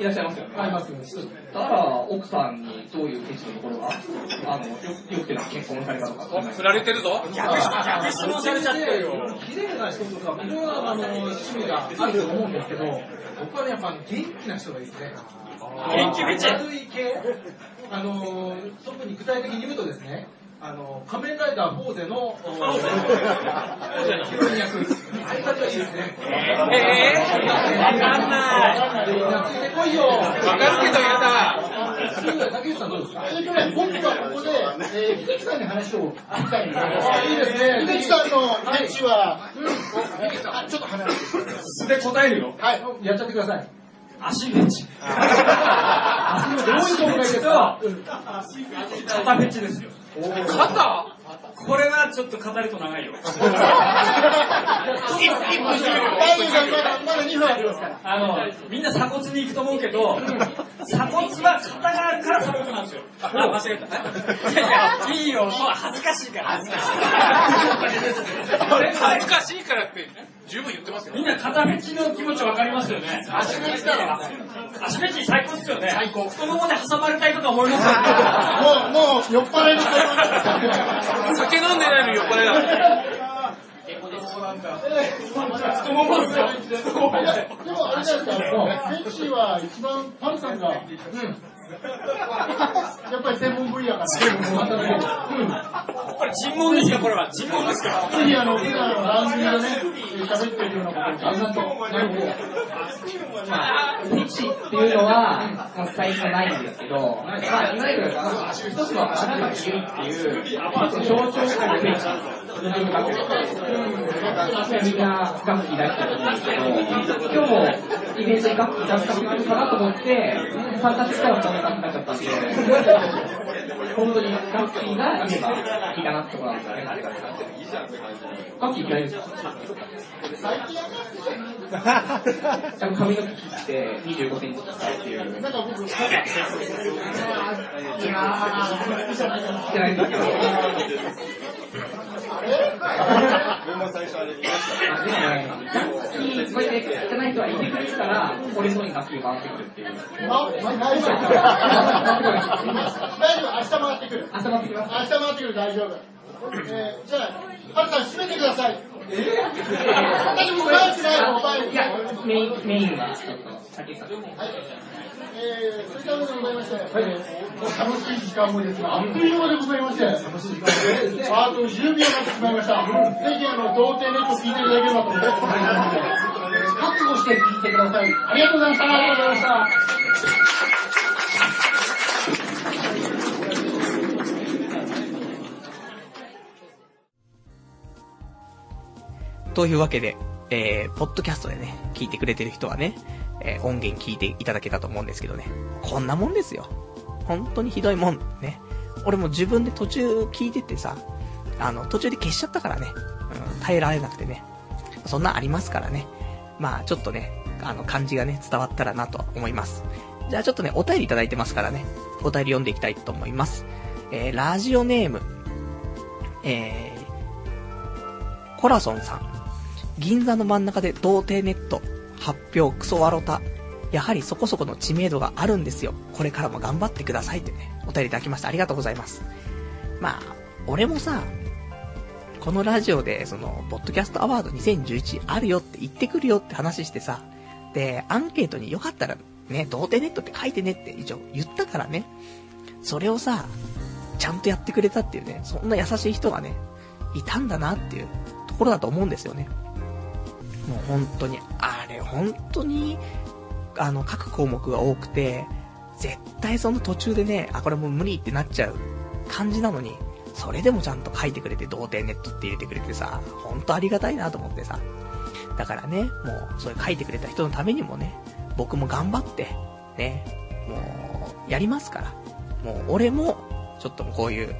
いらっしゃいますよね。ありますよね。だから、奥さんにどういうフェチのところが、あの、よよくてな結婚されたとか、振られてるぞ。逆逆質問されちゃってるよ。綺麗な人とか、いろいろなあの趣味があると思うんですけど、僕はね、やっぱ元気な人がいいですね。元気フェチ明るい系あの、特に具体的に言うとですね、あの、仮面ライダーフォーゼの、おヒロイン役、あれたちはいいですね。えーわかんない。みんなついてこいよ。わかるけどやだ。竹内さんどうですか？えっとね、僕はここで、えー、秀樹さんに話を聞きたいんですあいいですね秀樹さんのフェチは、あ、ちょっと離れて。素で答えるよ。はい。やっちゃってください。足フェチ。足のどういうとこがいいですか肩フェチですよ。肩？これはちょっと語ると長いよ。大丈夫まだ、まだ2分ありますから。あの、みんな鎖骨に行くと思うけど、鎖骨は肩があるから鎖骨なんですよ。あ、間違えた。いやいや、いいよ、もう恥ずかしいから。恥ずかしいから。恥ずかしいからって、十分言ってますよ。みんな肩フェチの気持ちわかりますよね。足フェチだろ。足フェチ最高ですよね。最高。太ももで挟まれたいとか思いますよね。もう、もう、酔っ払いの会酒飲んでないのに横でだ。太ももですよ。でも、あれじゃないですか、フェチは一番パルさんが、うん。やっぱり専門分野から。これ尋問ですよ、これは。尋問ですかぜひ、あの、普段の番組でね、喋ってるようなことを、ちゃんと、まあ、フェチっていうのは、まあ、最初ないんですけど、まあ、いわゆる、一つの花が言うっていう、象徴的なフェチの文化みんな楽器出してるんですけど、今日もイベントに楽器出すかけるかなと思って、参加してたらな感じになっちゃったんで、本当に楽器がいればいいかなってことなんですよね。楽器嫌いですか最近髪の毛切って25センチ切ったっていう。なんか僕、いやー、してないんだけど。あうい人はいてくれるから、俺の方に楽器を回ってくるっていう。ま、ま、大丈夫。大丈夫、明日回ってくる。明日回ってきます。明日回ってくる、大丈夫。えー、じゃあ、ハルさん、閉めてください。えー、私も返してない、や、メイン、メインは、ちょっと、竹さん。はい。えー、そういったことでございまして、はい、楽しい時間もですが、あっという間でございまして、楽しい時間で、あと10秒になってしまいました。ぜひ、あの、童貞ネット聞いていただければと思います、覚悟して聞いてください。ありがとうございました。ありがとうございました。というわけで、えー、ポッドキャストでね、聞いてくれてる人はね、えー、音源聞いていただけたと思うんですけどね。こんなもんですよ。本当にひどいもん。ね。俺も自分で途中聞いててさ、あの、途中で消しちゃったからね。うん、耐えられなくてね。そんなありますからね。まあ、ちょっとね、あの、感じがね、伝わったらなと思います。じゃあちょっとね、お便りいただいてますからね。お便り読んでいきたいと思います。えー、ラジオネーム、えー、コラソンさん。銀座の真ん中で童貞ネット、発表クソワロタ。やはりそこそこの知名度があるんですよ。これからも頑張ってくださいってね、お便りいただきました。ありがとうございます。まあ、俺もさ、このラジオで、その、ポッドキャストアワード2011あるよって言ってくるよって話してさ、で、アンケートによかったら、ね、童貞ネットって書いてねって一応言ったからね、それをさ、ちゃんとやってくれたっていうね、そんな優しい人がね、いたんだなっていうところだと思うんですよね。もう本当に、あれ本当に、あの、各項目が多くて、絶対その途中でね、あ、これもう無理ってなっちゃう感じなのに、それでもちゃんと書いてくれて、童貞ネットって入れてくれてさ、ほんとありがたいなと思ってさ。だからね、もう、それ書いてくれた人のためにもね、僕も頑張って、ね、もう、やりますから。もう、俺も、ちょっとこういう、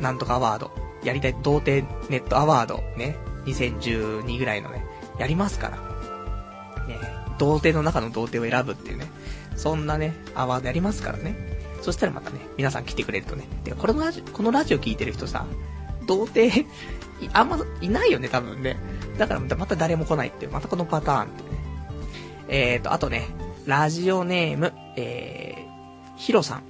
なんとかアワード、やりたい、童貞ネットアワード、ね、2012ぐらいのね、やりますから。ね、童貞の中の童貞を選ぶっていうね、そんなね、アワードやりますからね。そしたらまたね、皆さん来てくれるとね。で、これのラジオ、このラジオ聞いてる人さ、童貞、あんまいないよね、多分ね。だからまた誰も来ないっていう、またこのパターンってね。えーと、あとね、ラジオネーム、えー、ヒロさん。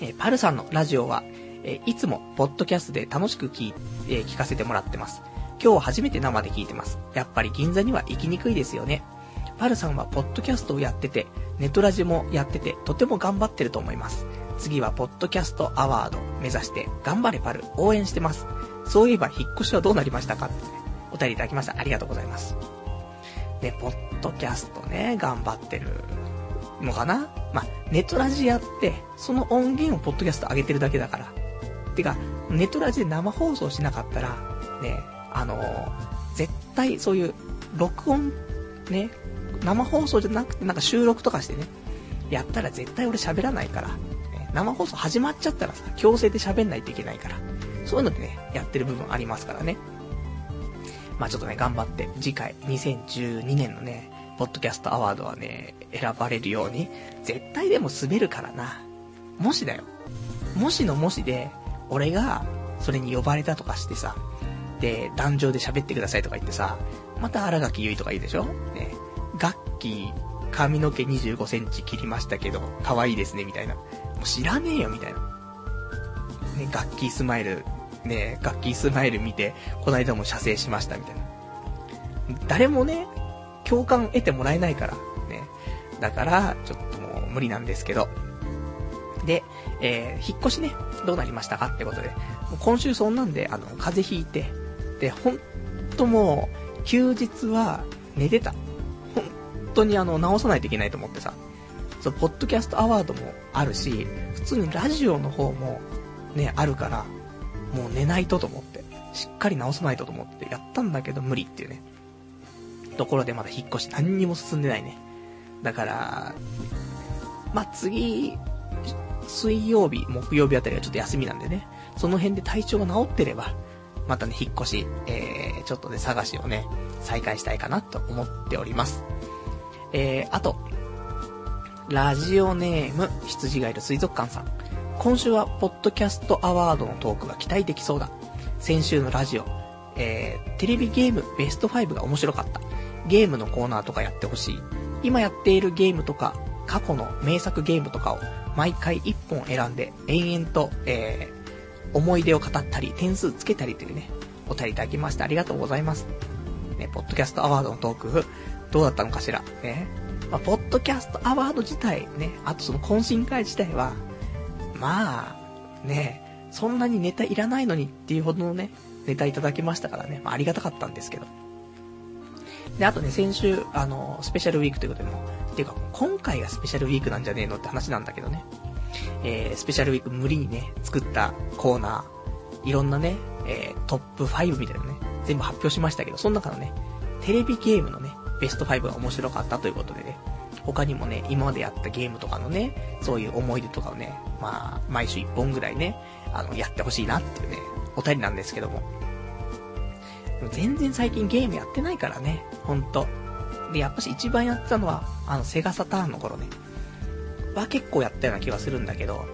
えー、パルさんのラジオは、えー、いつも、ポッドキャストで楽しく聞,、えー、聞かせてもらってます。今日初めて生で聞いてます。やっぱり銀座には行きにくいですよね。パルさんはポッドキャストをやってて、ネトラジもやってて、とても頑張ってると思います。次はポッドキャストアワード目指して、頑張れパル、応援してます。そういえば引っ越しはどうなりましたか？って、お便りいただきました。ありがとうございます。ね、ポッドキャストね、頑張ってるのかな？まあ、ネトラジやって、その音源をポッドキャスト上げてるだけだから。てか、ネトラジで生放送しなかったら、ね、あの、絶対そういう、録音、ね、生放送じゃなくてなんか収録とかしてね、やったら絶対俺喋らないから、ね、生放送始まっちゃったらさ、強制で喋んないといけないから、そういうのでね、やってる部分ありますからね。まあちょっとね、頑張って、次回、2012年のね、ポッドキャストアワードはね、選ばれるように、絶対でも滑るからな。もしだよ。もしのもしで、俺が、それに呼ばれたとかしてさ、で、壇上で喋ってくださいとか言ってさ、また荒垣結衣とか言うでしょ？ね。楽器、髪の毛25センチ切りましたけど、可愛いですね、みたいな。もう知らねえよ、みたいな。ね、楽器スマイル、ね、楽器スマイル見て、この間も射精しました、みたいな。誰もね、共感得てもらえないから、ね。だから、ちょっともう無理なんですけど。で、えー、引っ越しね、どうなりましたかってことで。今週そんなんで、あの、風邪ひいて、で、ほんともう、休日は寝てた。本当にあの、直さないといけないと思ってさ。そう、ポッドキャストアワードもあるし、普通にラジオの方も、ね、あるから、もう寝ないとと思って、しっかり直さないとと思ってやったんだけど無理っていうね。ところでまだ引っ越し何にも進んでないね。だから、まあ、次、水曜日、木曜日あたりはちょっと休みなんでね、その辺で体調が治ってれば、またね、引っ越し、えー、ちょっとね、探しをね、再開したいかなと思っております。えー、あと、ラジオネーム、羊がいる水族館さん。今週は、ポッドキャストアワードのトークが期待できそうだ。先週のラジオ、えー、テレビゲームベスト5が面白かった。ゲームのコーナーとかやってほしい。今やっているゲームとか、過去の名作ゲームとかを毎回1本選んで延々と、えー、思い出を語ったり、点数つけたりというね、お便りいただきましてありがとうございます。ね、ポッドキャストアワードのトーク、どうだったのかしら？ね。まあ、ポッドキャストアワード自体ね、あとその懇親会自体は、まあ、ね、そんなにネタいらないのにっていうほどのね、ネタいただきましたからね、まあ、ありがたかったんですけど。で、あとね、先週、あの、スペシャルウィークということでも、っていうか、今回がスペシャルウィークなんじゃねえのって話なんだけどね。えー、スペシャルウィーク無理にね、作ったコーナー、いろんなね、えー、トップ5みたいなね、全部発表しましたけど、その中のね、テレビゲームのね、ベスト5が面白かったということでね、他にもね、今までやったゲームとかのね、そういう思い出とかをね、まあ、毎週1本ぐらいね、あの、やってほしいなっていうね、お便りなんですけども。も全然最近ゲームやってないからね、ほんと。で、やっぱし一番やってたのは、あの、セガサターンの頃ね。は結構やったような気はするんだけど、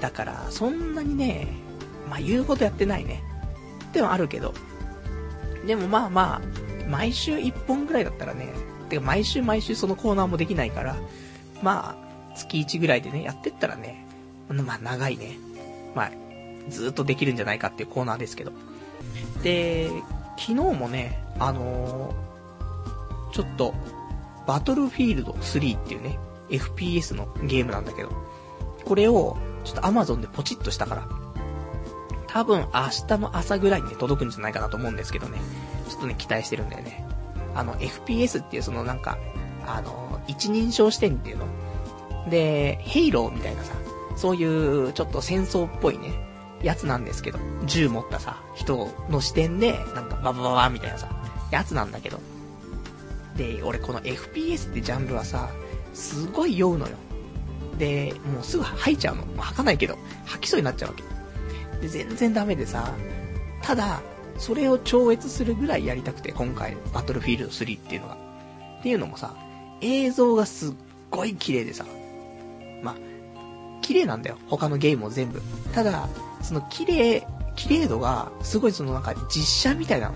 だから、そんなにね、まあ言うほどやってないね。でもあるけど。でもまあまあ、毎週1本ぐらいだったらね、てか毎週毎週そのコーナーもできないから、まあ、月1ぐらいでね、やってったらね、まあ長いね。まあ、ずっとできるんじゃないかっていうコーナーですけど。で、昨日もね、あのー、ちょっと、バトルフィールド3っていうね、FPS のゲームなんだけど、これを、ちょっと Amazon でポチッとしたから、多分明日の朝ぐらいにね、届くんじゃないかなと思うんですけどね、ちょっとね、期待してるんだよね。あの、FPS っていうそのなんか、あの、一人称視点っていうので、ヘイローみたいなさ、そういうちょっと戦争っぽいね、やつなんですけど、銃持ったさ、人の視点で、なんかババババみたいなさ、やつなんだけど。で、俺この FPS ってジャンルはさ、すごい酔うのよ。で、もうすぐ吐いちゃうの。吐かないけど、吐きそうになっちゃうわけ。で、全然ダメでさ、ただ、それを超越するぐらいやりたくて、今回、バトルフィールド3っていうのが。っていうのもさ、映像がすっごい綺麗でさ、ま、綺麗なんだよ。他のゲームも全部。ただ、その綺麗、綺麗度が、すごいそのなんか実写みたいなの。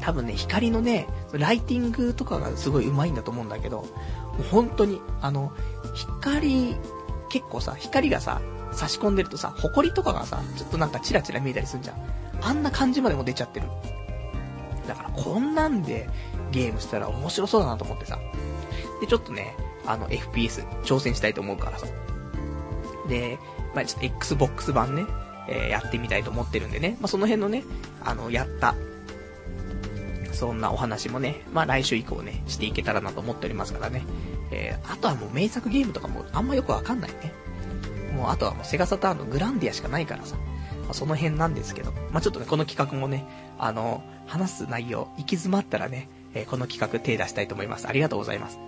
多分ね、光のね、ライティングとかがすごい上手いんだと思うんだけど、本当に、あの、光、結構さ、光がさ、差し込んでるとさ、埃とかがさ、ちょっとなんかチラチラ見えたりするじゃん。あんな感じまでも出ちゃってる。だからこんなんでゲームしたら面白そうだなと思ってさ。で、ちょっとね、あの FPS 挑戦したいと思うからさ。で、まあちょっと Xbox 版ね、えー、やってみたいと思ってるんでね。まあその辺のね、あの、やった、そんなお話もね、まあ来週以降ね、していけたらなと思っておりますからね。えー、あとはもう名作ゲームとかもあんまよくわかんないね。もうあとはもうセガサターンのグランディアしかないからさ。まあ、その辺なんですけど。まあ、ちょっとね、この企画もね、あの、話す内容、行き詰まったらね、えー、この企画手出したいと思います。ありがとうございます。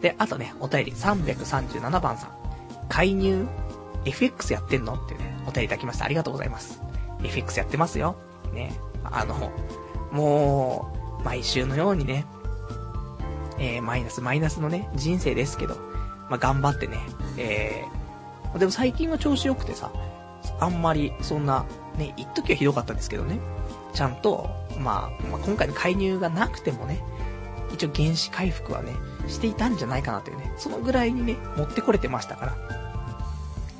で、あとね、お便り337番さん。介入 FX やってんの？ってね、お便りいただきました。ありがとうございます。FX やってますよ。ね。あの、もう、毎週のようにね、えー、マイナスマイナスのね、人生ですけど、まあ、頑張ってね、えー、でも最近は調子良くてさ、あんまりそんな、ね、一時はひどかったんですけどね、ちゃんと、まあ、まあ、今回の介入がなくてもね、一応原子回復はね、していたんじゃないかなというね、そのぐらいにね、持ってこれてましたから、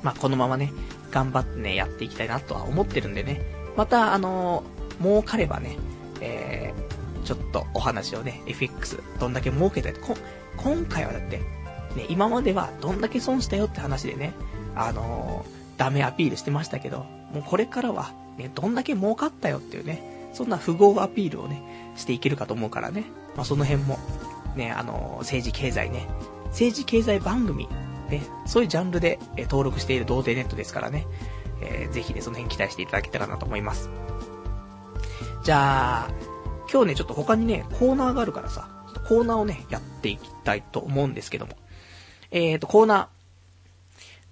まあ、このままね、頑張ってね、やっていきたいなとは思ってるんでね、また、あのー、儲かればね、えー、ちょっとお話をね、FX、どんだけ儲けたこ、今回はだって、ね、今まではどんだけ損したよって話でね、あのーダメアピールしてましたけど、もうこれからは、ね、どんだけ儲かったよっていうね、そんな富豪アピールをね、していけるかと思うからね、まあ、その辺も、ね、あの、政治経済ね、政治経済番組、ね、そういうジャンルで、え登録している童貞ネットですからね、えー、ぜひね、その辺期待していただけたらなと思います。じゃあ、今日ね、ちょっと他にね、コーナーがあるからさ、コーナーをね、やっていきたいと思うんですけども。えーと、コーナー、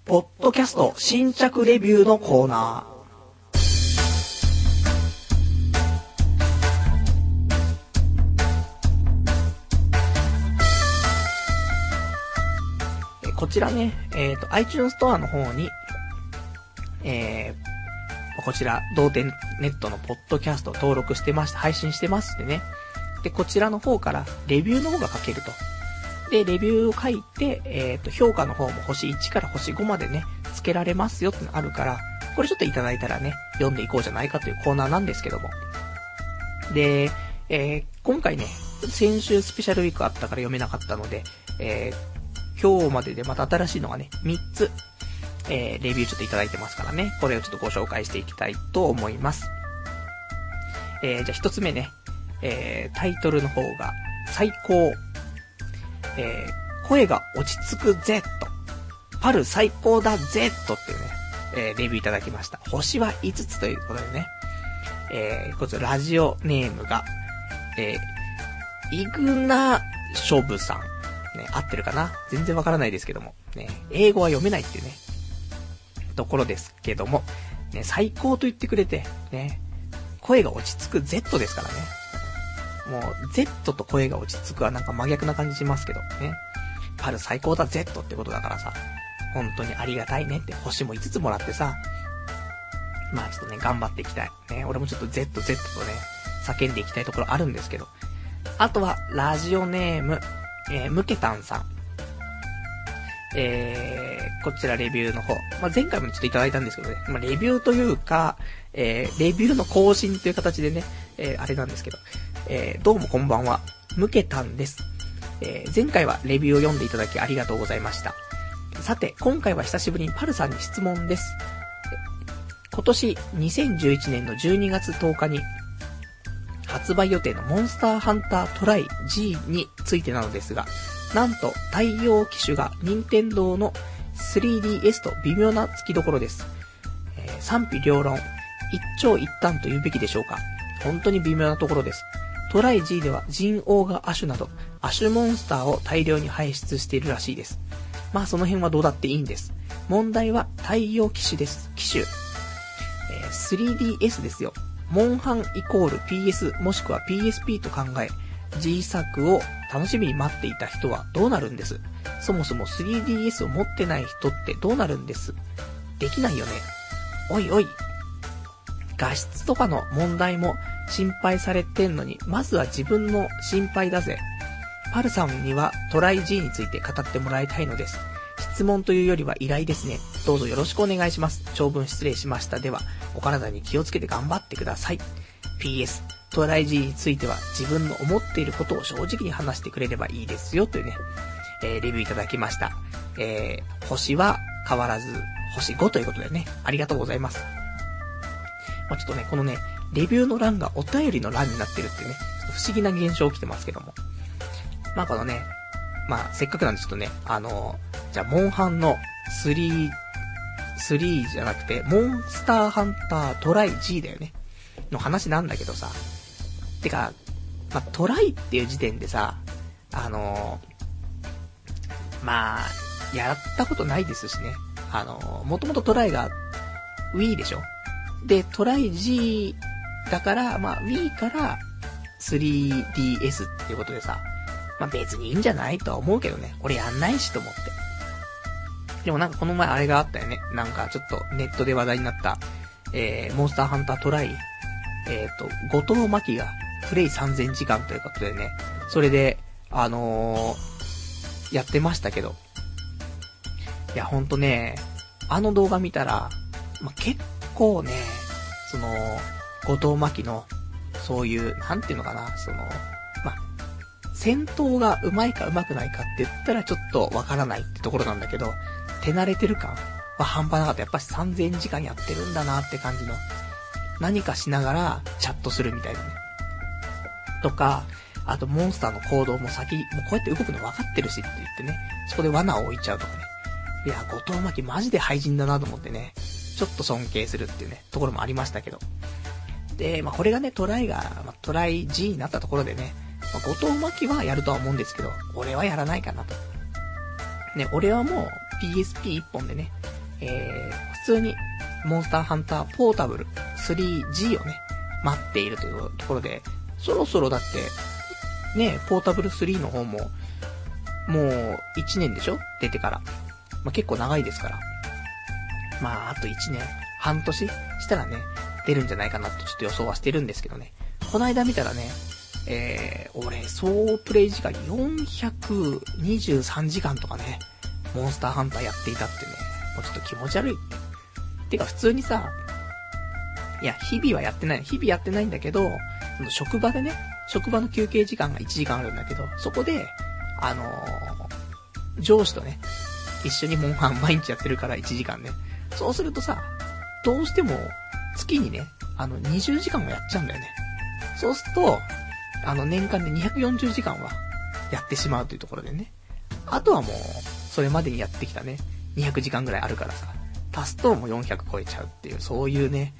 ポッドキャスト新着レビューのコーナー。こちらね、えっ、ー、と、iTunes ストアの方に、えー、こちら、同点ネットのポッドキャスト登録してまして、配信してますんでね。で、こちらの方からレビューの方が書けると。で、レビューを書いて、えっ、ー、と、評価の方も星1から星5までね、付けられますよってのあるから、これちょっといただいたらね、読んでいこうじゃないかというコーナーなんですけども。で、えー、今回ね、先週スペシャルウィークあったから読めなかったので、えー、今日まででまた新しいのがね、3つ、えー、レビューちょっといただいてますからね、これをちょっとご紹介していきたいと思います。えー、じゃあ1つ目ね、えー、タイトルの方が、最高えー、声が落ち着く Z。パル最高だ Z っていうね、えー、レビューいただきました。星は5つということでね。えー、こちらラジオネームが、えー、イグナショブさん。ね、合ってるかな？全然わからないですけども。ね、英語は読めないっていうね、ところですけども。ね、最高と言ってくれて、ね、声が落ち着く Z ですからね。もう、Z と声が落ち着くはなんか真逆な感じしますけど、ね。パル最高だ Z ってことだからさ、本当にありがたいねって星も5つもらってさ、まあちょっとね、頑張っていきたい。ね、俺もちょっと Z、Z とね、叫んでいきたいところあるんですけど。あとは、ラジオネーム、えー、ムケタンさん。えー、こちらレビューの方。まあ、前回もちょっといただいたんですけどね。まあ、レビューというか、えー、レビューの更新という形でね、えー、あれなんですけど。えー、どうもこんばんは。むけたんです。えー、前回はレビューを読んでいただきありがとうございました。さて、今回は久しぶりにパルさんに質問です。今年2011年の12月10日に発売予定のモンスターハンタートライ G についてなのですが、なんと、対応機種が任天堂の 3DS と微妙な付きどころです。えー賛否両論、一長一短と言うべきでしょうか。本当に微妙なところです。トライ G では人王がアシュなど、アシュモンスターを大量に輩出しているらしいです。まあその辺はどうだっていいんです。問題は対応機種です。機種。えー 3DS ですよ。モンハンイコール PS もしくは PSP と考え、G 作を楽しみに待っていた人はどうなるんです？そもそも 3DS を持ってない人ってどうなるんです？できないよね。おいおい。画質とかの問題も心配されてんのに、まずは自分の心配だぜ。パルさんにはトライ G について語ってもらいたいのです。質問というよりは依頼ですね。どうぞよろしくお願いします。長文失礼しました。では、お体に気をつけて頑張ってください。PS、トライ G については自分の思っていることを正直に話してくれればいいですよ。というね、えーレビューいただきました。えー、星は変わらず、星5ということでね、ありがとうございます。まあ、ちょっとね、このね、レビューの欄がお便りの欄になってるっていうね、ちょっと不思議な現象起きてますけども。まあ、このね、まあ、せっかくなんでちょっとね、あのじゃあ、モンハンの3、3じゃなくて、モンスターハンタートライ G だよね。の話なんだけどさ。てか、まあ、トライっていう時点でさ、あのまあ、やったことないですしね。あのもともとトライが Wii でしょで、トライ G だから、まあ Wii から 3DS っていうことでさ、まあ別にいいんじゃないとは思うけどね。俺やんないしと思って。でもなんかこの前あれがあったよね。なんかちょっとネットで話題になった、えー、モンスターハンタートライ、えっ、と、後藤真希がプレイ3000時間ということでね、それで、あのー、やってましたけど。いや、ほんとね、あの動画見たら、ま、結構ね、その、後藤真希の、そういう、なんていうのかな、その、ま、戦闘が上手いか上手くないかって言ったらちょっとわからないってところなんだけど、手慣れてる感は半端なかった。やっぱ3000時間やってるんだなって感じの、何かしながらチャットするみたいなね。とか、あとモンスターの行動も先、もうこうやって動くの分かってるしって言ってね、そこで罠を置いちゃうとかね。いや、後藤真希マジで廃人だなと思ってね、ちょっと尊敬するっていうね、ところもありましたけど。で、まあ、これがね、トライが、まあ、トライ G になったところでね、まあ、後藤真希はやるとは思うんですけど、俺はやらないかなと。ね、俺はもう PSP 一本でね、えー、普通に、モンスターハンターポータブル 3G をね、待っているというところで、そろそろだって、ね、ポータブル3の方も、もう1年でしょ？出てから。まあ、結構長いですから。まあ、あと1年、半年したらね、出るんじゃないかなとちょっと予想はしてるんですけどね。この間見たらね、えー、俺、総プレイ時間423時間とかね、モンスターハンターやっていたってね、もうちょっと気持ち悪い。てか普通にさ、いや、日々はやってない。日々やってないんだけど、その職場でね、職場の休憩時間が1時間あるんだけど、そこで、あのー上司とね、一緒にモンハン毎日やってるから1時間ね。そうするとさ、どうしても月にね、あの20時間もやっちゃうんだよね。そうすると、あの年間で240時間はやってしまうというところでね。あとはもう、それまでにやってきたね、200時間ぐらいあるからさ、足すともう400超えちゃうっていう、そういうね、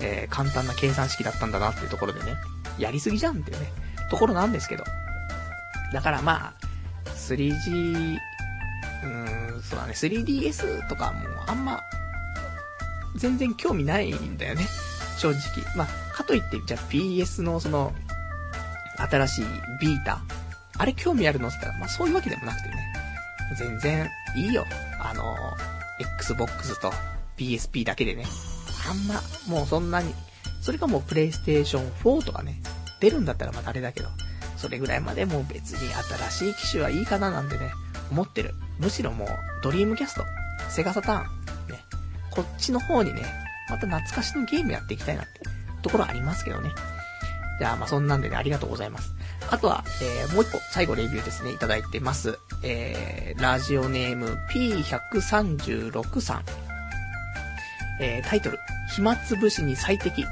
えー簡単な計算式だったんだなっていうところでね、やりすぎじゃんっていうね、ところなんですけど。だからまあ、3G、うーん、そうだね、3DS とかもあんま、全然興味ないんだよね。正直。まあ、かといって、じゃあ PS のその、新しいビータ、あれ興味あるのって言ったら、まあそういうわけでもなくてね。全然いいよ。あの、Xbox と PSP だけでね。あんま、もうそんなに、それかもう PlayStation 4とかね、出るんだったらまたあれだけど、それぐらいまでもう別に新しい機種はいいかななんてね、思ってる。むしろもう、ドリームキャスト、セガサターン、ね、こっちの方にね、また懐かしのゲームやっていきたいなってところありますけどね。じゃあ、まあそんなんでね、ありがとうございます。あとは、えー、もう一個、最後レビューですね、いただいてます。えー、ラジオネーム P136 さん。えー、タイトル、暇つぶしに最適。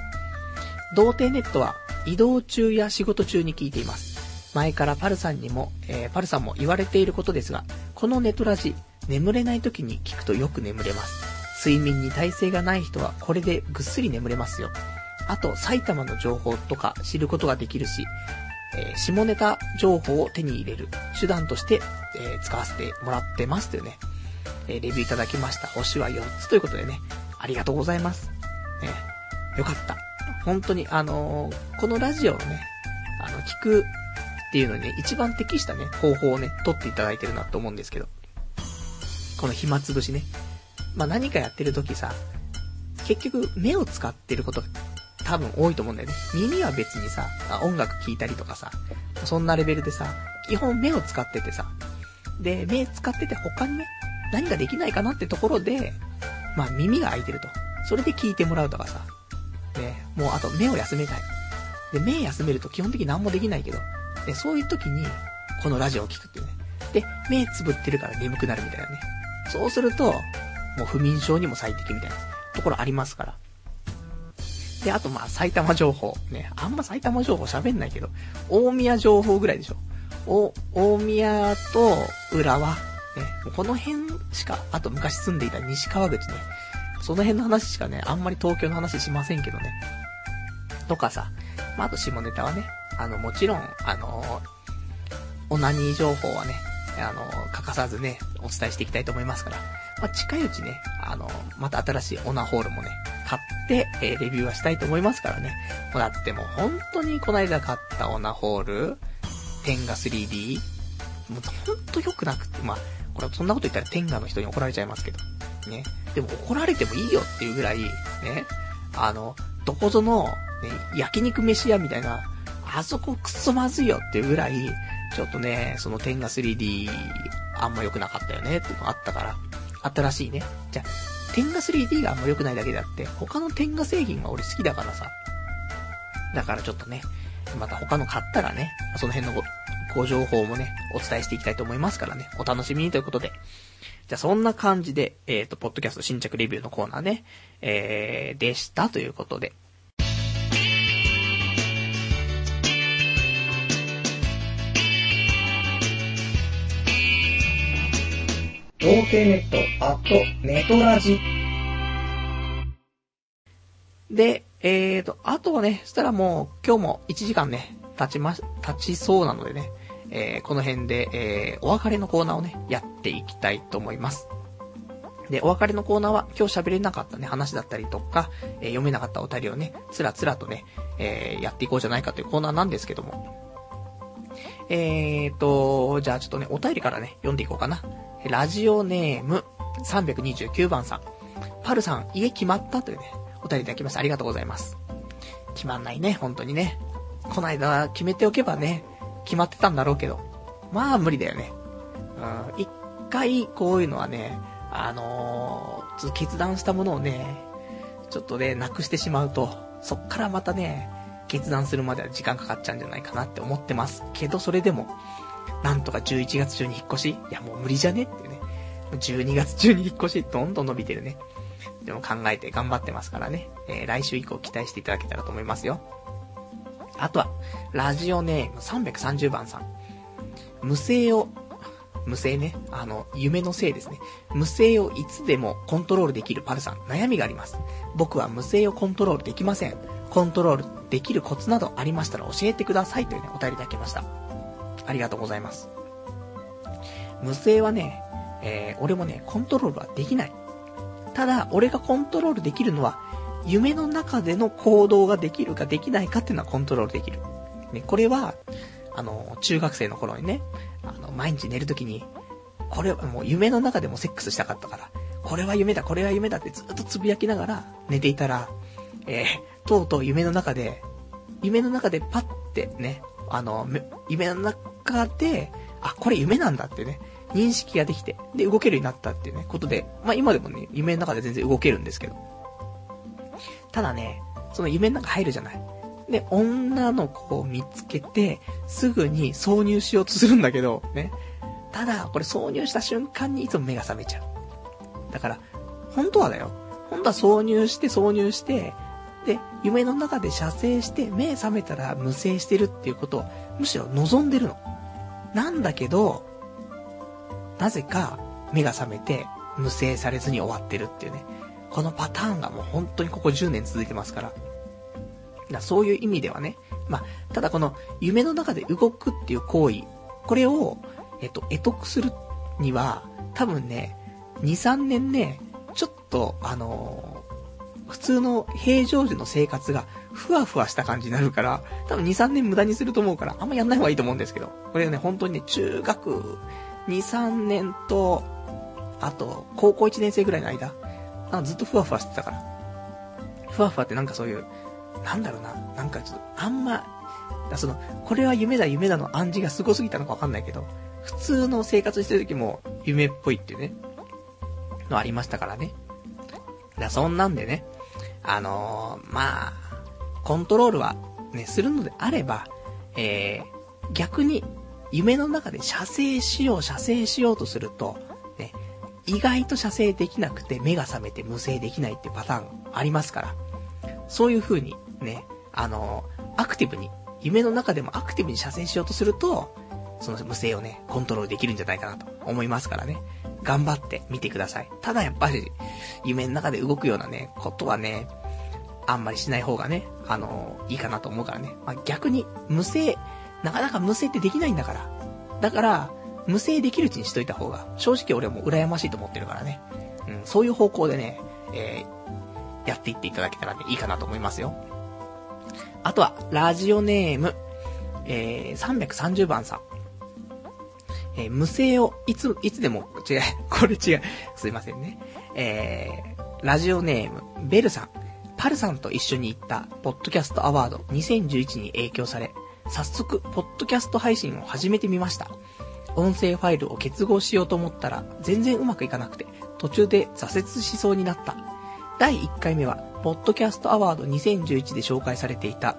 童貞ネットは移動中や仕事中に聞いています。前からパルさんにも、えー、パルさんも言われていることですが、このネトラジ、眠れない時に聞くとよく眠れます。睡眠に耐性がない人はこれでぐっすり眠れますよ。あと、埼玉の情報とか知ることができるし、えー、下ネタ情報を手に入れる手段として、えー、使わせてもらってますというね、えー、レビューいただきました。星は4つということでね、ありがとうございます。ね、よかった。本当に、あのー、このラジオをね、あの、聞くっていうのにね、一番適したね、方法をね、取っていただいてるなと思うんですけど。この暇つぶしね。まあ、何かやってる時さ、結局目を使ってることが多分多いと思うんだよね。耳は別にさ、音楽聴いたりとかさ、そんなレベルでさ、基本目を使っててさ、で、目使ってて他にね、何ができないかなってところで、まあ耳が開いてると。それで聞いてもらうとかさ、ね、もうあと目を休めたい。で、目休めると基本的に何もできないけど、で、そういう時に、このラジオを聞くっていうね。で、目つぶってるから眠くなるみたいなね。そうすると、もう不眠症にも最適みたいなところありますから。で、あとまあ埼玉情報。ね、あんま埼玉情報喋んないけど、大宮情報ぐらいでしょ。お、大宮と浦和。ね、この辺しか、あと昔住んでいた西川口ね。その辺の話しかね、あんまり東京の話しませんけどね。とかさ。まあ、あと下ネタはね、あの、もちろん、あのー、オナニー情報はね、あのー、欠かさずね、お伝えしていきたいと思いますから。まあ、近いうちね、あの、また新しいオナホールもね、買って、えー、レビューはしたいと思いますからね。もうだってもう本当にこの間買ったオナホール、天下 3D、もうほんと良くなくて、まあ、これそんなこと言ったら天下の人に怒られちゃいますけど。ね。でも怒られてもいいよっていうぐらい、ね。あの、どこぞの、ね、焼肉飯屋みたいな、あそこくそまずいよっていうぐらい、ちょっとね、その天下 3D、あんま良くなかったよねっていうのがあったから、新しいね。じゃあ、天下 3D があんま良くないだけであって、他の点が製品は俺好きだからさ。だからちょっとね、また他の買ったらね、その辺のご、ご情報もね、お伝えしていきたいと思いますからね、お楽しみにということで。じゃあそんな感じで、えっ、ー、と、ポッドキャスト新着レビューのコーナーね、えー、でしたということで。童貞ネット、アット、ネトラジ。で、えーと、あとはね、そしたらもう、今日も1時間ね、経ちま、経ちそうなのでね、えー、この辺で、えー、お別れのコーナーをね、やっていきたいと思います。で、お別れのコーナーは今日喋れなかったね、話だったりとか、えー、読めなかったお便りをね、つらつらとね、えー、やっていこうじゃないかというコーナーなんですけども。えーと、じゃあちょっとね、お便りからね、読んでいこうかな。ラジオネーム329番さん。パルさん、家決まったというね、お便りいただきました。ありがとうございます。決まんないね、本当にね。こないだ決めておけばね、決まってたんだろうけど。まあ無理だよね。うん、一回こういうのはね、あのー、決断したものをね、ちょっとね、なくしてしまうと、そっからまたね、決断するまでは時間かかっちゃうんじゃないかなって思ってますけど、それでも、なんとか11月中に引っ越し？いや、もう無理じゃね？っていうね。12月中に引っ越し、どんどん伸びてるね。でも考えて頑張ってますからね。えー、来週以降期待していただけたらと思いますよ。あとは、ラジオネーム330番さん。無声を、無声ね。あの、夢のせいですね。無声をいつでもコントロールできるパルさん。悩みがあります。僕は無声をコントロールできません。コントロールできるコツなどありましたら教えてくださいというね、お便りいただきました。ありがとうございます。無声はね、えー、俺もね、コントロールはできない。ただ、俺がコントロールできるのは、夢の中での行動ができるかできないかっていうのはコントロールできる。ね、これは、あの、中学生の頃にね、あの、毎日寝るときに、これはもう夢の中でもセックスしたかったから、これは夢だ、これは夢だってずっとつぶやきながら寝ていたら、えー、とうとう夢の中で、夢の中でパッてね、あの、夢の中で、あ、これ夢なんだってね、認識ができて、で、動けるようになったっていうね、ことで、まあ今でもね、夢の中で全然動けるんですけど。ただね、その夢の中入るじゃない。で、女の子を見つけて、すぐに挿入しようとするんだけど、ね。ただ、これ挿入した瞬間にいつも目が覚めちゃう。だから、本当はだよ。本当は挿入して挿入して、夢の中で射精して目覚めたら無精してるっていうことをむしろ望んでるの。なんだけど、なぜか目が覚めて無精されずに終わってるっていうね。このパターンがもう本当にここ10年続いてますから。だそういう意味ではね。まあ、ただこの夢の中で動くっていう行為、これを、えっと、得得するには、多分ね、2、3年ね、ちょっと、あの、普通の平常時の生活がふわふわした感じになるから、多分2、3年無駄にすると思うから、あんまやんない方がいいと思うんですけど、これね、本当にね、中学2、3年と、あと、高校1年生ぐらいの間、なんかずっとふわふわしてたから。ふわふわってなんかそういう、なんだろうな、なんかちょっと、あんま、その、これは夢だ夢だの暗示がすごすぎたのかわかんないけど、普通の生活してる時も夢っぽいっていうね、のありましたからね。だそんなんでね、あのー、まあ、コントロールはね、するのであれば、えー、逆に、夢の中で射精しよう、射精しようとすると、ね、意外と射精できなくて目が覚めて無精できないってパターンありますから、そういう風にね、あのー、アクティブに、夢の中でもアクティブに射精しようとすると、その無声をね、コントロールできるんじゃないかなと思いますからね。頑張ってみてください。ただやっぱり、夢の中で動くようなね、ことはね、あんまりしない方がね、あのー、いいかなと思うからね。まあ、逆に、無声、なかなか無声ってできないんだから。だから、無声できるうちにしといた方が、正直俺はもう羨ましいと思ってるからね。うん、そういう方向でね、えー、やっていっていただけたらね、いいかなと思いますよ。あとは、ラジオネーム、えー、330番さん。えー、無声を、いつ、いつでも、違う、これ違う。すいませんね。えー、ラジオネーム、ベルさん。パルさんと一緒に行った、ポッドキャストアワード2011に影響され、早速、ポッドキャスト配信を始めてみました。音声ファイルを結合しようと思ったら、全然うまくいかなくて、途中で挫折しそうになった。第1回目は、ポッドキャストアワード2011で紹介されていた、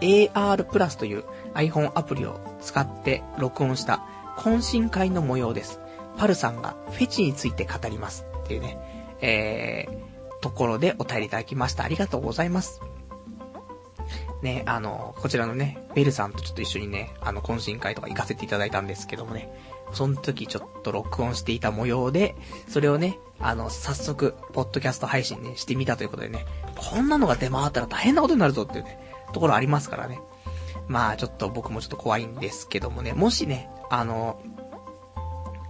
AR プラスという iPhone アプリを使って録音した懇親会の模様です。パルさんがフェチについて語ります。っていうね、えー、ところでお便りいただきました。ありがとうございます。ね、あの、こちらのね、ベルさんとちょっと一緒にね、あの、懇親会とか行かせていただいたんですけどもね、その時ちょっと録音していた模様で、それをね、あの、早速、ポッドキャスト配信ね、してみたということでね、こんなのが出回ったら大変なことになるぞっていうね、ところありますからね。まあちょっと僕もちょっと怖いんですけどもね、もしね、あの、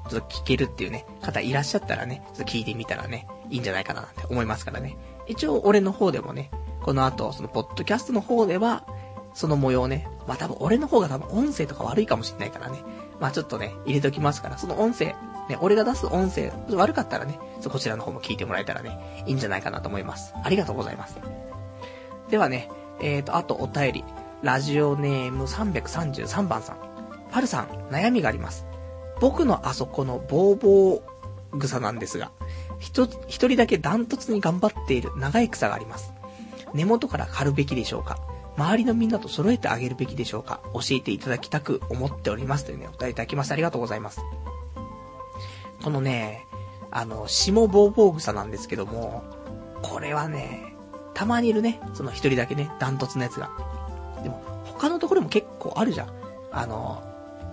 ちょっと聞けるっていうね、方いらっしゃったらね、ちょっと聞いてみたらね、いいんじゃないかなって思いますからね。一応俺の方でもね、この後、そのポッドキャストの方では、その模様ね、まあ多分俺の方が多分音声とか悪いかもしれないからね。まあちょっとね、入れときますから、その音声、ね、俺が出す音声、悪かったらね、こちらの方も聞いてもらえたらね、いいんじゃないかなと思います。ありがとうございます。ではね、えーと、あとお便り。ラジオネーム333番さん。パルさん、悩みがあります。僕のあそこのボーボー草なんですが、一人だけダントツに頑張っている長い草があります。根元から刈るべきでしょうか？周りのみんなと揃えてあげるべきでしょうか？教えていただきたく思っておりますというね、お答えいただきましてありがとうございます。このね、あの、下ボーボー草なんですけども、これはね、たまにいるね、その一人だけね、ダントツのやつが。他のところも結構あるじゃん。あの、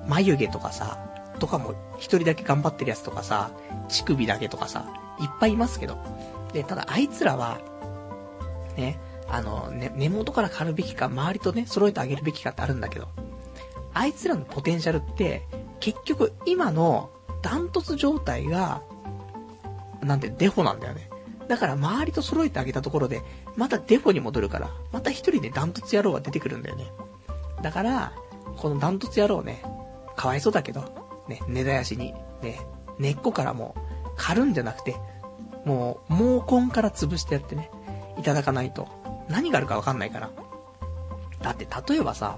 眉毛とかさ、とかも一人だけ頑張ってるやつとかさ、乳首だけとかさ、いっぱいいますけど。で、ただあいつらは、ね、あの、ね、根元から刈るべきか、周りとね、揃えてあげるべきかってあるんだけど、あいつらのポテンシャルって、結局今のダントツ状態が、なんてデフォなんだよね。だから周りと揃えてあげたところで、またデフォに戻るから、また一人でダントツ野郎が出てくるんだよね。だから、このダントツ野郎ね、かわいそうだけど、ね、根絶やしに、ね、根っこからもう、刈るんじゃなくて、もう、毛根から潰してやってね、いただかないと、何があるかわかんないから。だって、例えばさ、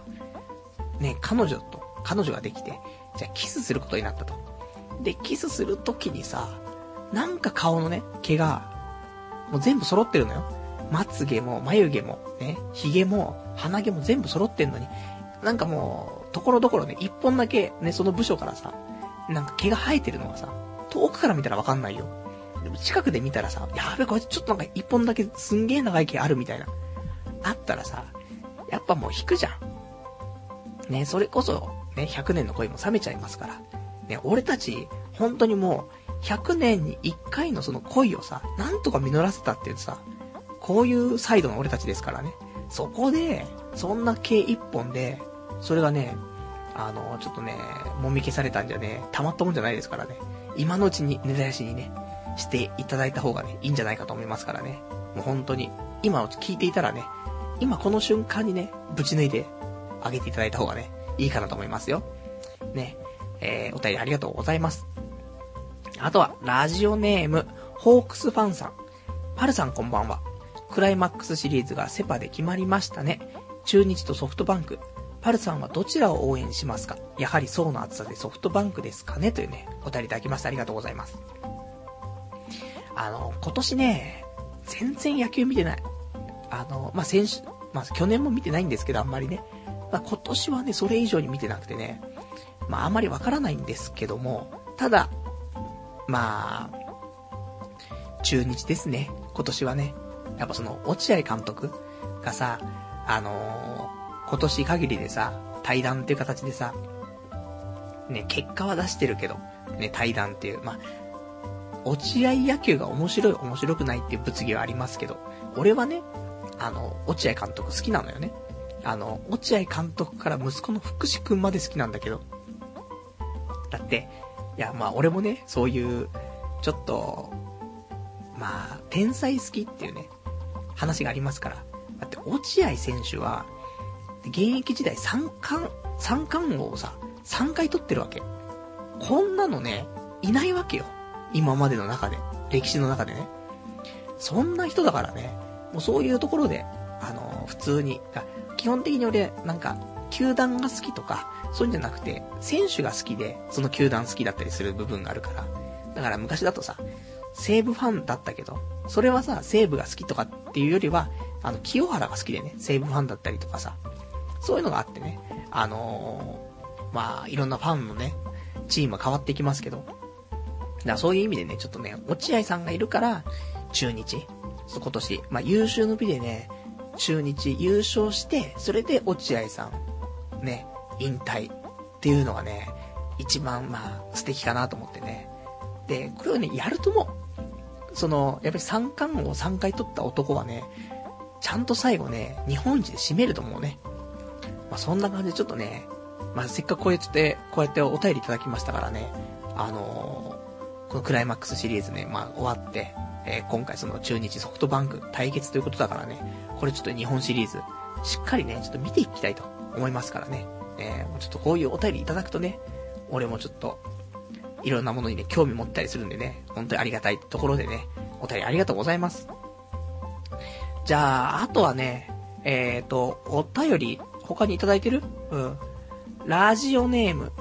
ね、彼女と、彼女ができて、じゃあキスすることになったと。で、キスするときにさ、なんか顔のね、毛が、もう全部揃ってるのよ。まつげも、眉毛も、ね、髭も、鼻毛も全部揃ってんのに、なんかもう、ところどころね、一本だけね、その部署からさ、なんか毛が生えてるのがさ、遠くから見たらわかんないよ。でも近くで見たらさ、やべ、こいつちょっとなんか一本だけすんげえ長い毛あるみたいな。あったらさ、やっぱもう引くじゃん。ね、それこそ、ね、100年の恋も冷めちゃいますから。ね、俺たち、本当にもう、100年に1回のその恋をさ、なんとか実らせたっていうさ、こういうサイドの俺たちですからね。そこで、そんな毛一本で、それがね、あの、ちょっとね、もみ消されたんじゃね、たまったもんじゃないですからね。今のうちに根絶やしにね、していただいた方がね、いいんじゃないかと思いますからね。もう本当に、今を聞いていたらね、今この瞬間にね、ぶち抜いてあげていただいた方がね、いいかなと思いますよ。ね。えー、お便りありがとうございます。あとは、ラジオネーム、ホークスファンさん。パルさんこんばんは。クライマックスシリーズがセパで決まりましたね。中日とソフトバンク。パルさんはどちらを応援しますか？やはり層の厚さでソフトバンクですかねというね、お便りいただきましてありがとうございます。あの、今年ね、全然野球見てない。あの、まあ、先週、まあ、去年も見てないんですけど、あんまりね。まあ、今年はね、それ以上に見てなくてね、まあ、あんまりわからないんですけども、ただ、まあ、中日ですね、今年はね。やっぱその、落合監督がさ、あのー、今年限りでさ、対談っていう形でさ、ね、結果は出してるけど、ね、対談っていう、まあ、落合野球が面白い面白くないっていう物議はありますけど、俺はね、あの、落合監督好きなのよね。あの、落合監督から息子の福士くんまで好きなんだけど。だって、いや、まあ俺もね、そういう、ちょっと、まあ、天才好きっていうね、話がありますから。だって、落合選手は、現役時代3冠、三冠王をさ、3回取ってるわけ。こんなのね、いないわけよ。今までの中で。歴史の中でね。そんな人だからね。もうそういうところで、あの、普通に、基本的に俺、なんか、球団が好きとか、そういうんじゃなくて、選手が好きで、その球団好きだったりする部分があるから。だから昔だとさ、西武ファンだったけど、それはさ、西武が好きとかっていうよりは、あの、清原が好きでね、西武ファンだったりとかさ、そういうのがあってね、あのー、まあ、いろんなファンのね、チームは変わってきますけど、だからそういう意味でね、ちょっとね、落合さんがいるから、中日、今年、まあ、優秀の美でね、中日優勝して、それで落合さん、ね、引退っていうのがね、一番まあ素敵かなと思ってね。で、これをね、やるとも、その、やっぱり三冠王を3回取った男はね、ちゃんと最後ね、日本一で締めると思うね。まあそんな感じでちょっとね、まあせっかくこうやって、こうやってお便りいただきましたからね、あのー、このクライマックスシリーズね、まあ終わって、えー、今回その中日ソフトバンク対決ということだからね、これちょっと日本シリーズ、しっかりね、ちょっと見ていきたいと思いますからね。えー、ちょっとこういうお便りいただくとね、俺もちょっと、いろんなものにね、興味持ったりするんでね、本当にありがたいところでね、お便りありがとうございます。じゃあ、あとはね、えっ、ー、と、お便り、他にいただいてる？うん。ラジオネーム、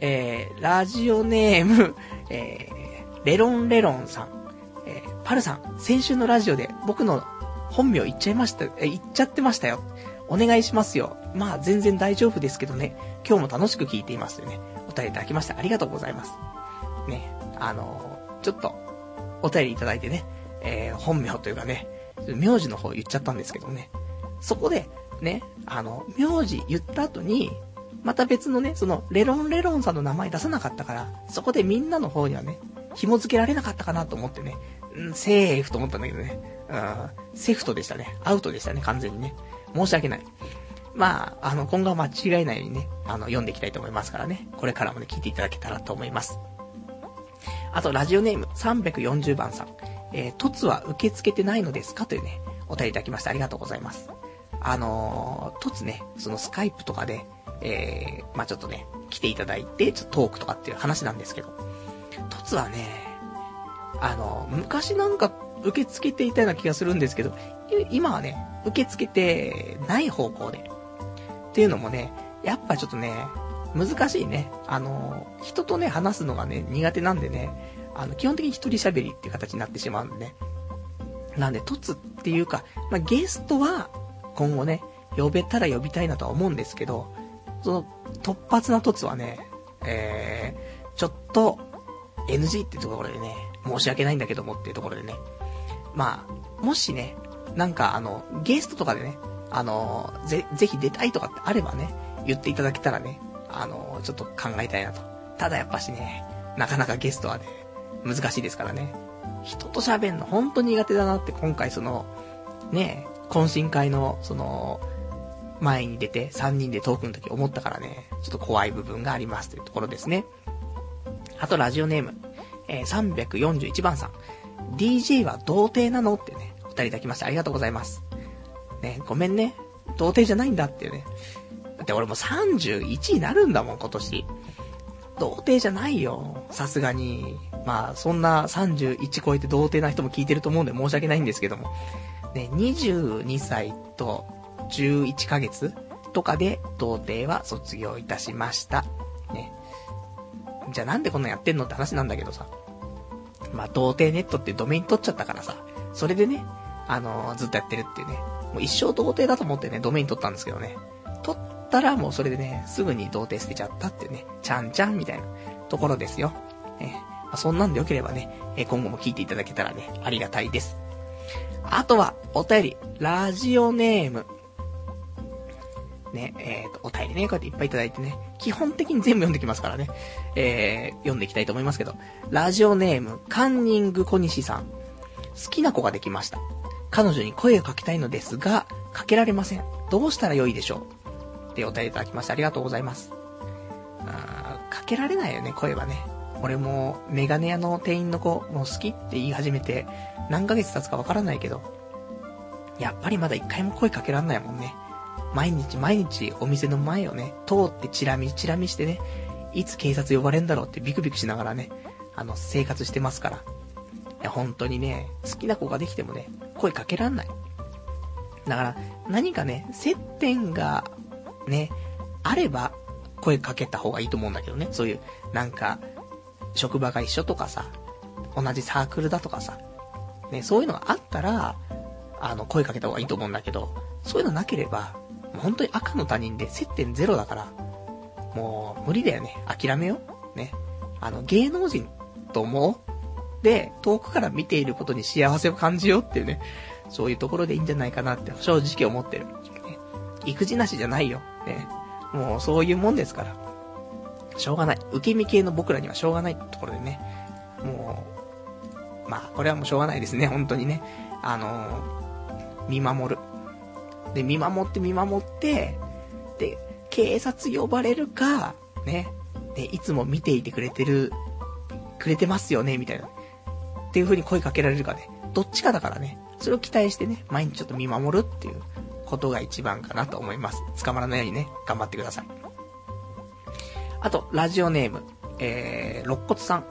えー、ラジオネーム、えー、レロンレロンさん、えー、パルさん、先週のラジオで僕の本名言っちゃいました、え、言っちゃってましたよ。お願いしますよ。まあ、全然大丈夫ですけどね。今日も楽しく聞いていますよね。お便りいただきましてありがとうございます。ね。あの、ちょっと、お便りいただいてね、えー、本名というかね、名字の方言っちゃったんですけどね。そこで、ね、あの、名字言った後に、また別のね、その、レロンレロンさんの名前出さなかったから、そこでみんなの方にはね、紐付けられなかったかなと思ってね、うん、セーフと思ったんだけどね、うん、セフトでしたね。アウトでしたね、完全にね。申し訳ない。まあ、あの、今後は間違いないようにね、あの、読んでいきたいと思いますからね。これからもね、聞いていただけたらと思います。あと、ラジオネーム340番さん。えー、凸は受け付けてないのですかというね、お便りいただきましてありがとうございます。あのー、凸ね、そのスカイプとかで、えー、まあちょっとね、来ていただいて、ちょっとトークとかっていう話なんですけど、凸はね、あのー、昔なんか受け付けていたような気がするんですけど、今はね、受け付けてない方向で。っていうのもね、やっぱちょっとね、難しいね。あの、人とね、話すのがね、苦手なんでね、あの、基本的に一人喋りっていう形になってしまうんでね。なんで、凸っていうか、まあ、ゲストは、今後ね、呼べたら呼びたいなとは思うんですけど、その、突発な凸はね、えー、ちょっと、NG ってところでね、申し訳ないんだけどもっていうところでね、まあ、もしね、なんかあの、ゲストとかでね、あの、ぜ、ぜひ出たいとかってあればね、言っていただけたらね、あの、ちょっと考えたいなと。ただやっぱしね、なかなかゲストはね、難しいですからね。人と喋んの本当に苦手だなって今回その、ね、懇親会の、その、前に出て3人でトークの時思ったからね、ちょっと怖い部分がありますというところですね。あとラジオネーム、えー、341番さん。DJ は童貞なの？ってね、お二人いただきましてありがとうございます。ね、ごめんね。童貞じゃないんだってね。だって俺も31になるんだもん、今年。童貞じゃないよ。さすがに。まあ、そんな31超えて童貞な人も聞いてると思うんで申し訳ないんですけども。ね、22歳と11ヶ月とかで童貞は卒業いたしました。ね。じゃあなんでこんなやってんのって話なんだけどさ。まあ、童貞ネットってドメイン取っちゃったからさ。それでね、あのー、ずっとやってるっていうね。もう一生童貞だと思ってね、ドメイン取ったんですけどね。取ったらもうそれでね、すぐに童貞捨てちゃったっていうね、ちゃんちゃんみたいなところですよ。ね。まあ、そんなんでよければね、え今後も聞いていただけたらね、ありがたいです。あとは、お便り、ラジオネーム、ね、えっ、ー、と、お便りね、こうやっていっぱいいただいてね、基本的に全部読んできますからね、えー、読んでいきたいと思いますけど、ラジオネーム、カンニング小西さん。好きな子ができました。彼女に声をかけたいのですが、かけられません。どうしたらよいでしょう？ってお便りいただきましてありがとうございます。あかけられないよね、声はね。俺も、メガネ屋の店員の子、もう好きって言い始めて、何ヶ月経つかわからないけど、やっぱりまだ一回も声かけらんないもんね。毎日毎日お店の前をね、通ってチラ見チラ見してね、いつ警察呼ばれんだろうってビクビクしながらね、あの、生活してますから。いや、本当にね、好きな子ができてもね、声かけらんない。だから、何かね、接点が、ね、あれば、声かけた方がいいと思うんだけどね。そういう、なんか、職場が一緒とかさ、同じサークルだとかさ、ね、そういうのがあったら、あの、声かけた方がいいと思うんだけど、そういうのなければ、もう本当に赤の他人で接点ゼロだから、もう無理だよね。諦めよう。ね。あの、芸能人と思うで、遠くから見ていることに幸せを感じようっていうね、そういうところでいいんじゃないかなって正直思ってる。育児なしじゃないよ。ね。もうそういうもんですから。しょうがない。受け身系の僕らにはしょうがないところでね。もう、まあ、これはもうしょうがないですね。本当にね。あのー、見守る。で、見守って見守って、で、警察呼ばれるか、ね。で、いつも見ていてくれてる、くれてますよね、みたいな。っていう風に声かけられるかね。どっちかだからね。それを期待してね、毎日ちょっと見守るっていうことが一番かなと思います。捕まらないようにね、頑張ってください。あと、ラジオネーム、えー、肋骨さん。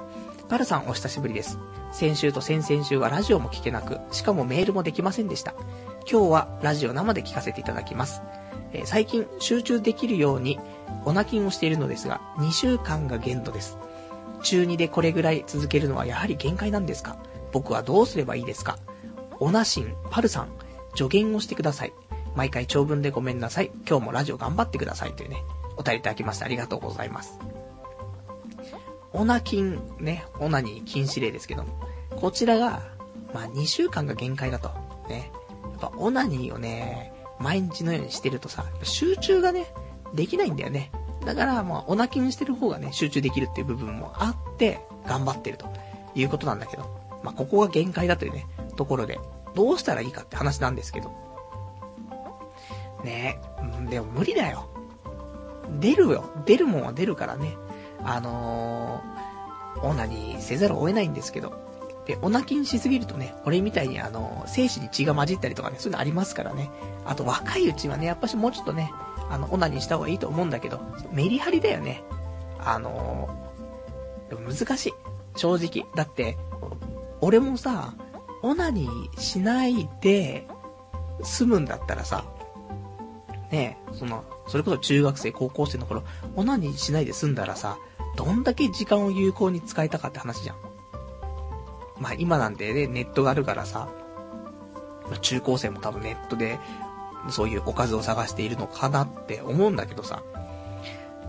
パルさんお久しぶりです。先週と先々週はラジオも聞けなく、しかもメールもできませんでした。今日はラジオ生で聞かせていただきます。えー、最近集中できるようにオナキンをしているのですが、2週間が限度です。中2でこれぐらい続けるのはやはり限界なんですか？僕はどうすればいいですか？オナシン、パルさん、助言をしてください。毎回長文でごめんなさい。今日もラジオ頑張ってくださいというね、お便りいただきましてありがとうございます。オナキン、ね、オナに禁止令ですけども、こちらが、まあ2週間が限界だと。ね。やっぱオナニーをね、毎日のようにしてるとさ、集中がね、できないんだよね。だから、まあ、オナキンしてる方がね、集中できるっていう部分もあって、頑張ってるということなんだけど、まあ、ここが限界だというね、ところで、どうしたらいいかって話なんですけど。ねえ、でも無理だよ。出るよ。出るもんは出るからね。あのー、オナニーせざるを得ないんですけど、で、お泣きにしすぎるとね、俺みたいにあの、精子に血が混じったりとかね、そういうのありますからね。あと若いうちはね、やっぱしもうちょっとね、あの、オナニーした方がいいと思うんだけど、メリハリだよね。あのー、難しい。正直。だって、俺もさ、オナニーしないで、済むんだったらさ、ねえその、それこそ中学生、高校生の頃、オナニーしないで済んだらさ、どんだけ時間を有効に使えたかって話じゃん。まあ今なんてね、ネットがあるからさ、中高生も多分ネットで、そういうおかずを探しているのかなって思うんだけどさ、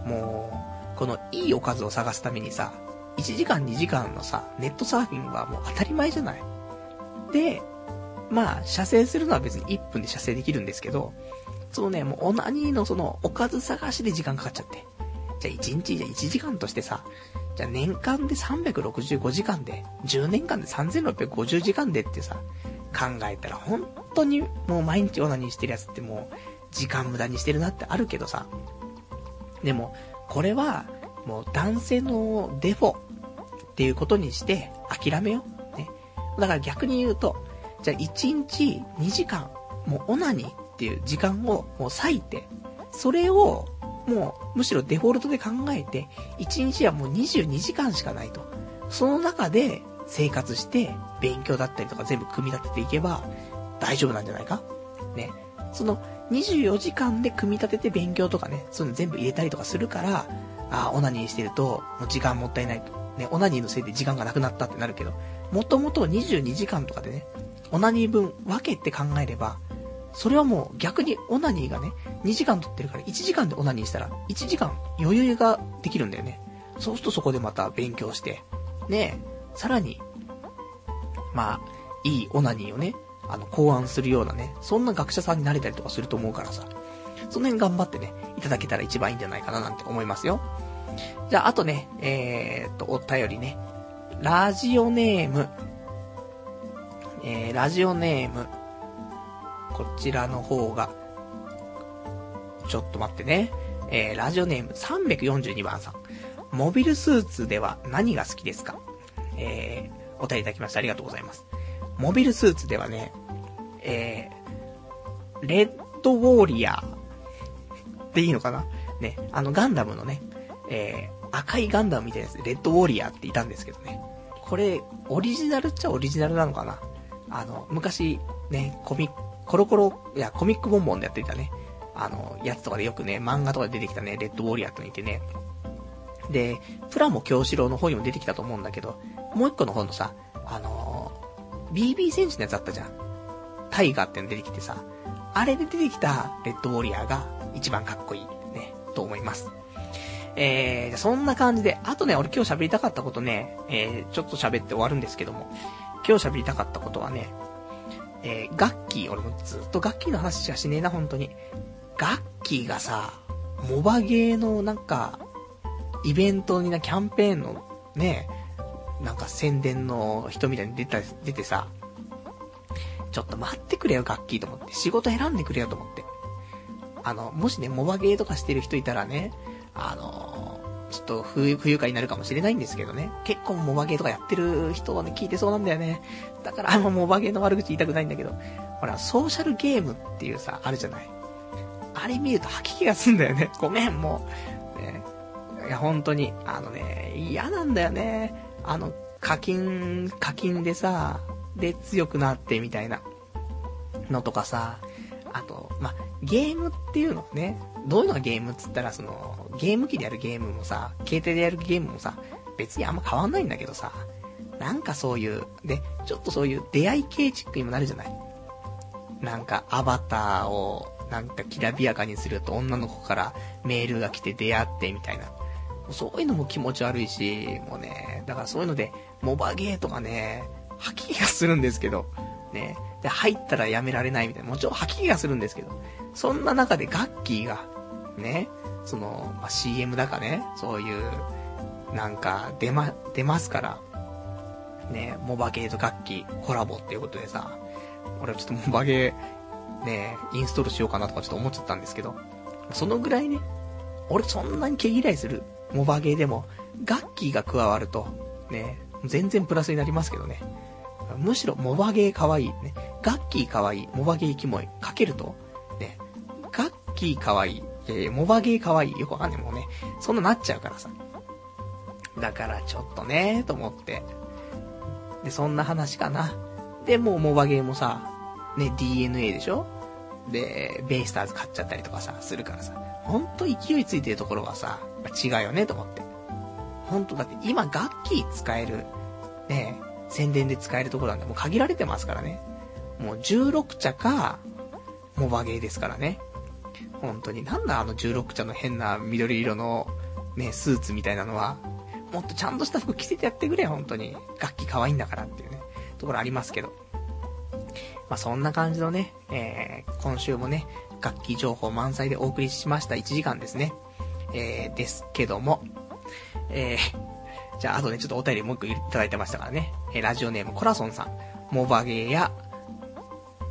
もう、このいいおかずを探すためにさ、1時間2時間のさ、ネットサーフィンはもう当たり前じゃない。で、まあ、射精するのは別に1分で射精できるんですけど、そのね、もうオナニーのその、おかず探しで時間かかっちゃって。じゃあ1日じゃあ1時間としてさ、じゃあ年間で365時間で、10年間で3650時間でってさ、考えたら本当にもう毎日オナニーしてるやつってもう、時間無駄にしてるなってあるけどさ。でも、これは、もう男性のデフォっていうことにして諦めよう。ね。だから逆に言うと、じゃあ1日2時間、もうオナニーっていう時間をもう割いて、それをもうむしろデフォルトで考えて、1日はもう22時間しかないと。その中で生活して勉強だったりとか全部組み立てていけば大丈夫なんじゃないか？ね。その24時間で組み立てて勉強とかね、そういうの全部入れたりとかするから、あ、オナニーしてると、もう時間もったいないと。ね、オナニーのせいで時間がなくなったってなるけど、もともと22時間とかでね、オナニー分分けて考えれば、それはもう逆にオナニーがね、2時間取ってるから1時間でオナニーしたら、1時間余裕ができるんだよね。そうするとそこでまた勉強して、ねさらに、まあ、いいオナニーをね、あの、考案するようなね、そんな学者さんになれたりとかすると思うからさ、その辺頑張ってね、いただけたら一番いいんじゃないかななんて思いますよ。じゃあ、あとね、えー、っと、お便りね、ラジオネーム、えー、ラジオネーム、こちらの方が、ちょっと待ってね、えー、ラジオネーム342番さん。モビルスーツでは何が好きですか？えー、お便りいただきましてありがとうございます。モビルスーツではね、えー、レッドウォーリアーでいいのかな？ね、あのガンダムのね、えー、赤いガンダムみたいなやつ、レッドウォーリアーっていたんですけどね。これ、オリジナルっちゃオリジナルなのかな？あの、昔、ね、コミックコロコロ、いや、コミックボンボンでやってたね、あの、やつとかでよくね、漫画とかで出てきたね、レッドウォーリアーってのいてね。で、プラモ京志郎の方にも出てきたと思うんだけど、もう一個の方のさ、あの BB 戦士のやつあったじゃん。タイガーっての出てきてさ、あれで出てきたレッドウォリアーが一番かっこいいね、と思います。えー、そんな感じで、あとね、俺今日喋りたかったことね、えー、ちょっと喋って終わるんですけども、今日喋りたかったことはね、えー、ガッキー、俺もずっとガッキーの話しかしねえな、本当に。ガッキーがさ、モバゲーのなんか、イベントにな、キャンペーンのね、なんか宣伝の人みたいに出た、出てさ、ちょっと待ってくれよ、ガッキーと思って。仕事選んでくれよと思って。あの、もしね、モバゲーとかしてる人いたらね、あのちょっと不不愉快になるかもしれないんですけどね。結構モバゲーとかやってる人はね、聞いてそうなんだよね。だからあんまモバゲーの悪口言いたくないんだけど。ほら、ソーシャルゲームっていうさ、あるじゃない。あれ見ると吐き気がすんだよね。ごめん、もう。ね、いや、本当に、あのね、嫌なんだよね。あの、課金、課金でさ、で強くなってみたいなのとかさ、あと、まゲームっていうのね、どういうのがゲームっつったら、その、ゲーム機でやるゲームもさ、携帯でやるゲームもさ、別にあんま変わんないんだけどさ、なんかそういう、で、ちょっとそういう出会い系チックにもなるじゃない？なんか、アバターを、なんかきらびやかにすると女の子からメールが来て出会ってみたいな。そういうのも気持ち悪いし、もうね、だからそういうので、モバゲーとかね、吐き気がするんですけど、ね、で、入ったらやめられないみたいな、もちろん吐き気がするんですけど、そんな中でガッキーが、ね、その、まあ、CM だかね、そういう、なんか、出ま、出ますから、ね、モバゲーとガッキーコラボっていうことでさ、俺はちょっとモバゲー、ね、インストールしようかなとかちょっと思っちゃったんですけど、そのぐらいね、俺そんなに毛嫌いするモバゲーでも、ガッキーが加わると、ね、全然プラスになりますけどね。むしろ、モバゲー可愛い、ね。ガッキー可愛い、モバゲーキモい、かけると、ね、ガッキー可愛い、えー、モバゲー可愛い、よくわかんないもうね、そんななっちゃうからさ。だからちょっとね、と思って。で、そんな話かな。で、もうモバゲーもさ、ね、DNA でしょ？で、ベイスターズ買っちゃったりとかさ、するからさ。ほんと勢いついてるところはさ、違うよね、と思って。ほんと、だって今楽器使える、ね、宣伝で使えるところなんてもう限られてますからね。もう16茶か、モバゲーですからね。本当に。なんだあの16茶の変な緑色の、ね、スーツみたいなのは。もっとちゃんとした服着せてやってくれ、本当に。楽器可愛いんだからっていうね、ところありますけど。まあ、そんな感じのね、えー、今週もね、楽器情報満載でお送りしました1時間ですね。えー、ですけども、えー、じゃあ、あとね、ちょっとお便りもう一個いただいてましたからね。えー、ラジオネームコラソンさん、モバゲーや、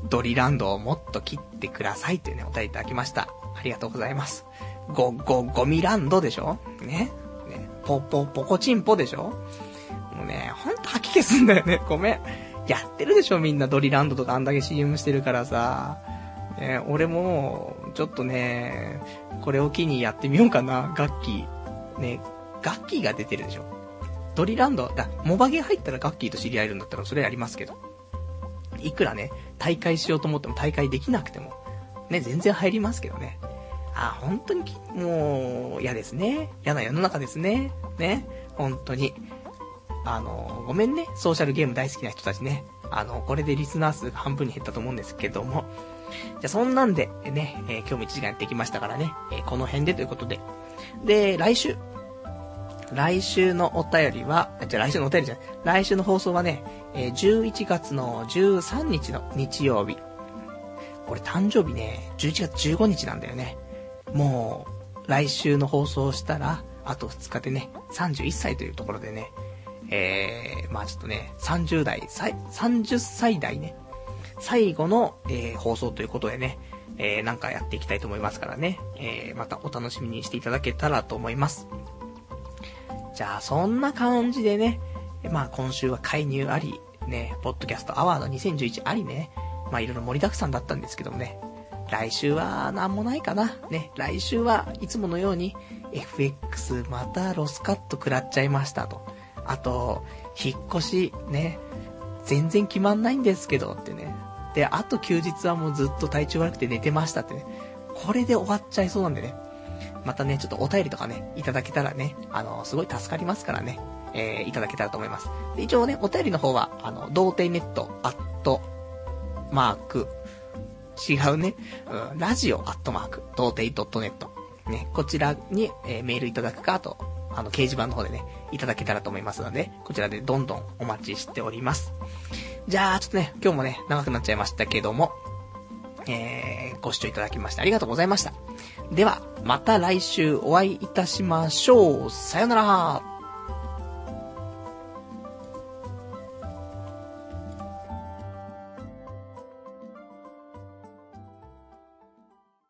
ドリランドをもっと切ってくださいというね、お便りいただきました。ありがとうございます。ゴ、ゴ、ゴミランドでしょ？ね？ね、ポ、ポ、ポコチンポでしょ？もうね、ほんと吐き気すんだよね。ごめん。やってるでしょみんなドリランドとかあんだけ CM してるからさ。ね、俺も、ちょっとね、これを機にやってみようかな、楽器。ね、楽器が出てるでしょ。ドリランド、だ、モバゲー入ったらガッキーと知り合えるんだったらそれやりますけど。いくらね、大会しようと思っても大会できなくても、ね、全然入りますけどね。あ、本当にもう、嫌ですね。嫌な世の中ですね。ね、本当に。あの、ごめんね、ソーシャルゲーム大好きな人たちね。あの、これでリスナー数半分に減ったと思うんですけども。じゃ、そんなんで、ね、えー、今日も1時間やってきましたからね、えー、この辺でということで。で、来週。来週のお便りは、じゃ来週のお便りじゃない。来週の放送はね、えー、11月の13日の日曜日。俺誕生日ね、11月15日なんだよね。もう、来週の放送したら、あと2日でね、31歳というところでね、えー、まあちょっとね、30代、30歳代ね、最後の、えー、放送ということでね、えー、なんかやっていきたいと思いますからね、えー、またお楽しみにしていただけたらと思います。じゃあ、そんな感じでね、まあ今週は介入あり、ね、ポッドキャストアワード2011ありね、まあいろいろ盛りだくさんだったんですけどもね、来週はなんもないかな。ね、来週はいつものように FX またロスカット食らっちゃいましたと。あと、引っ越し、ね、全然決まんないんですけどってね。で、あと休日はもうずっと体調悪くて寝てましたってね。これで終わっちゃいそうなんでね。またね、ちょっとお便りとかね、いただけたらね、あの、すごい助かりますからね、えー、いただけたらと思います。で、一応ね、お便りの方は、あの、童貞ネット、アット、マーク、違うね、うん、ラジオ、アットマーク、童貞 .net。ね、こちらに、えー、メールいただくか、と、あの、掲示板の方でね、いただけたらと思いますので、こちらでどんどんお待ちしております。じゃあ、ちょっとね、今日もね、長くなっちゃいましたけども、えー、ご視聴いただきましてありがとうございました。では、また来週お会いいたしましょう。さよなら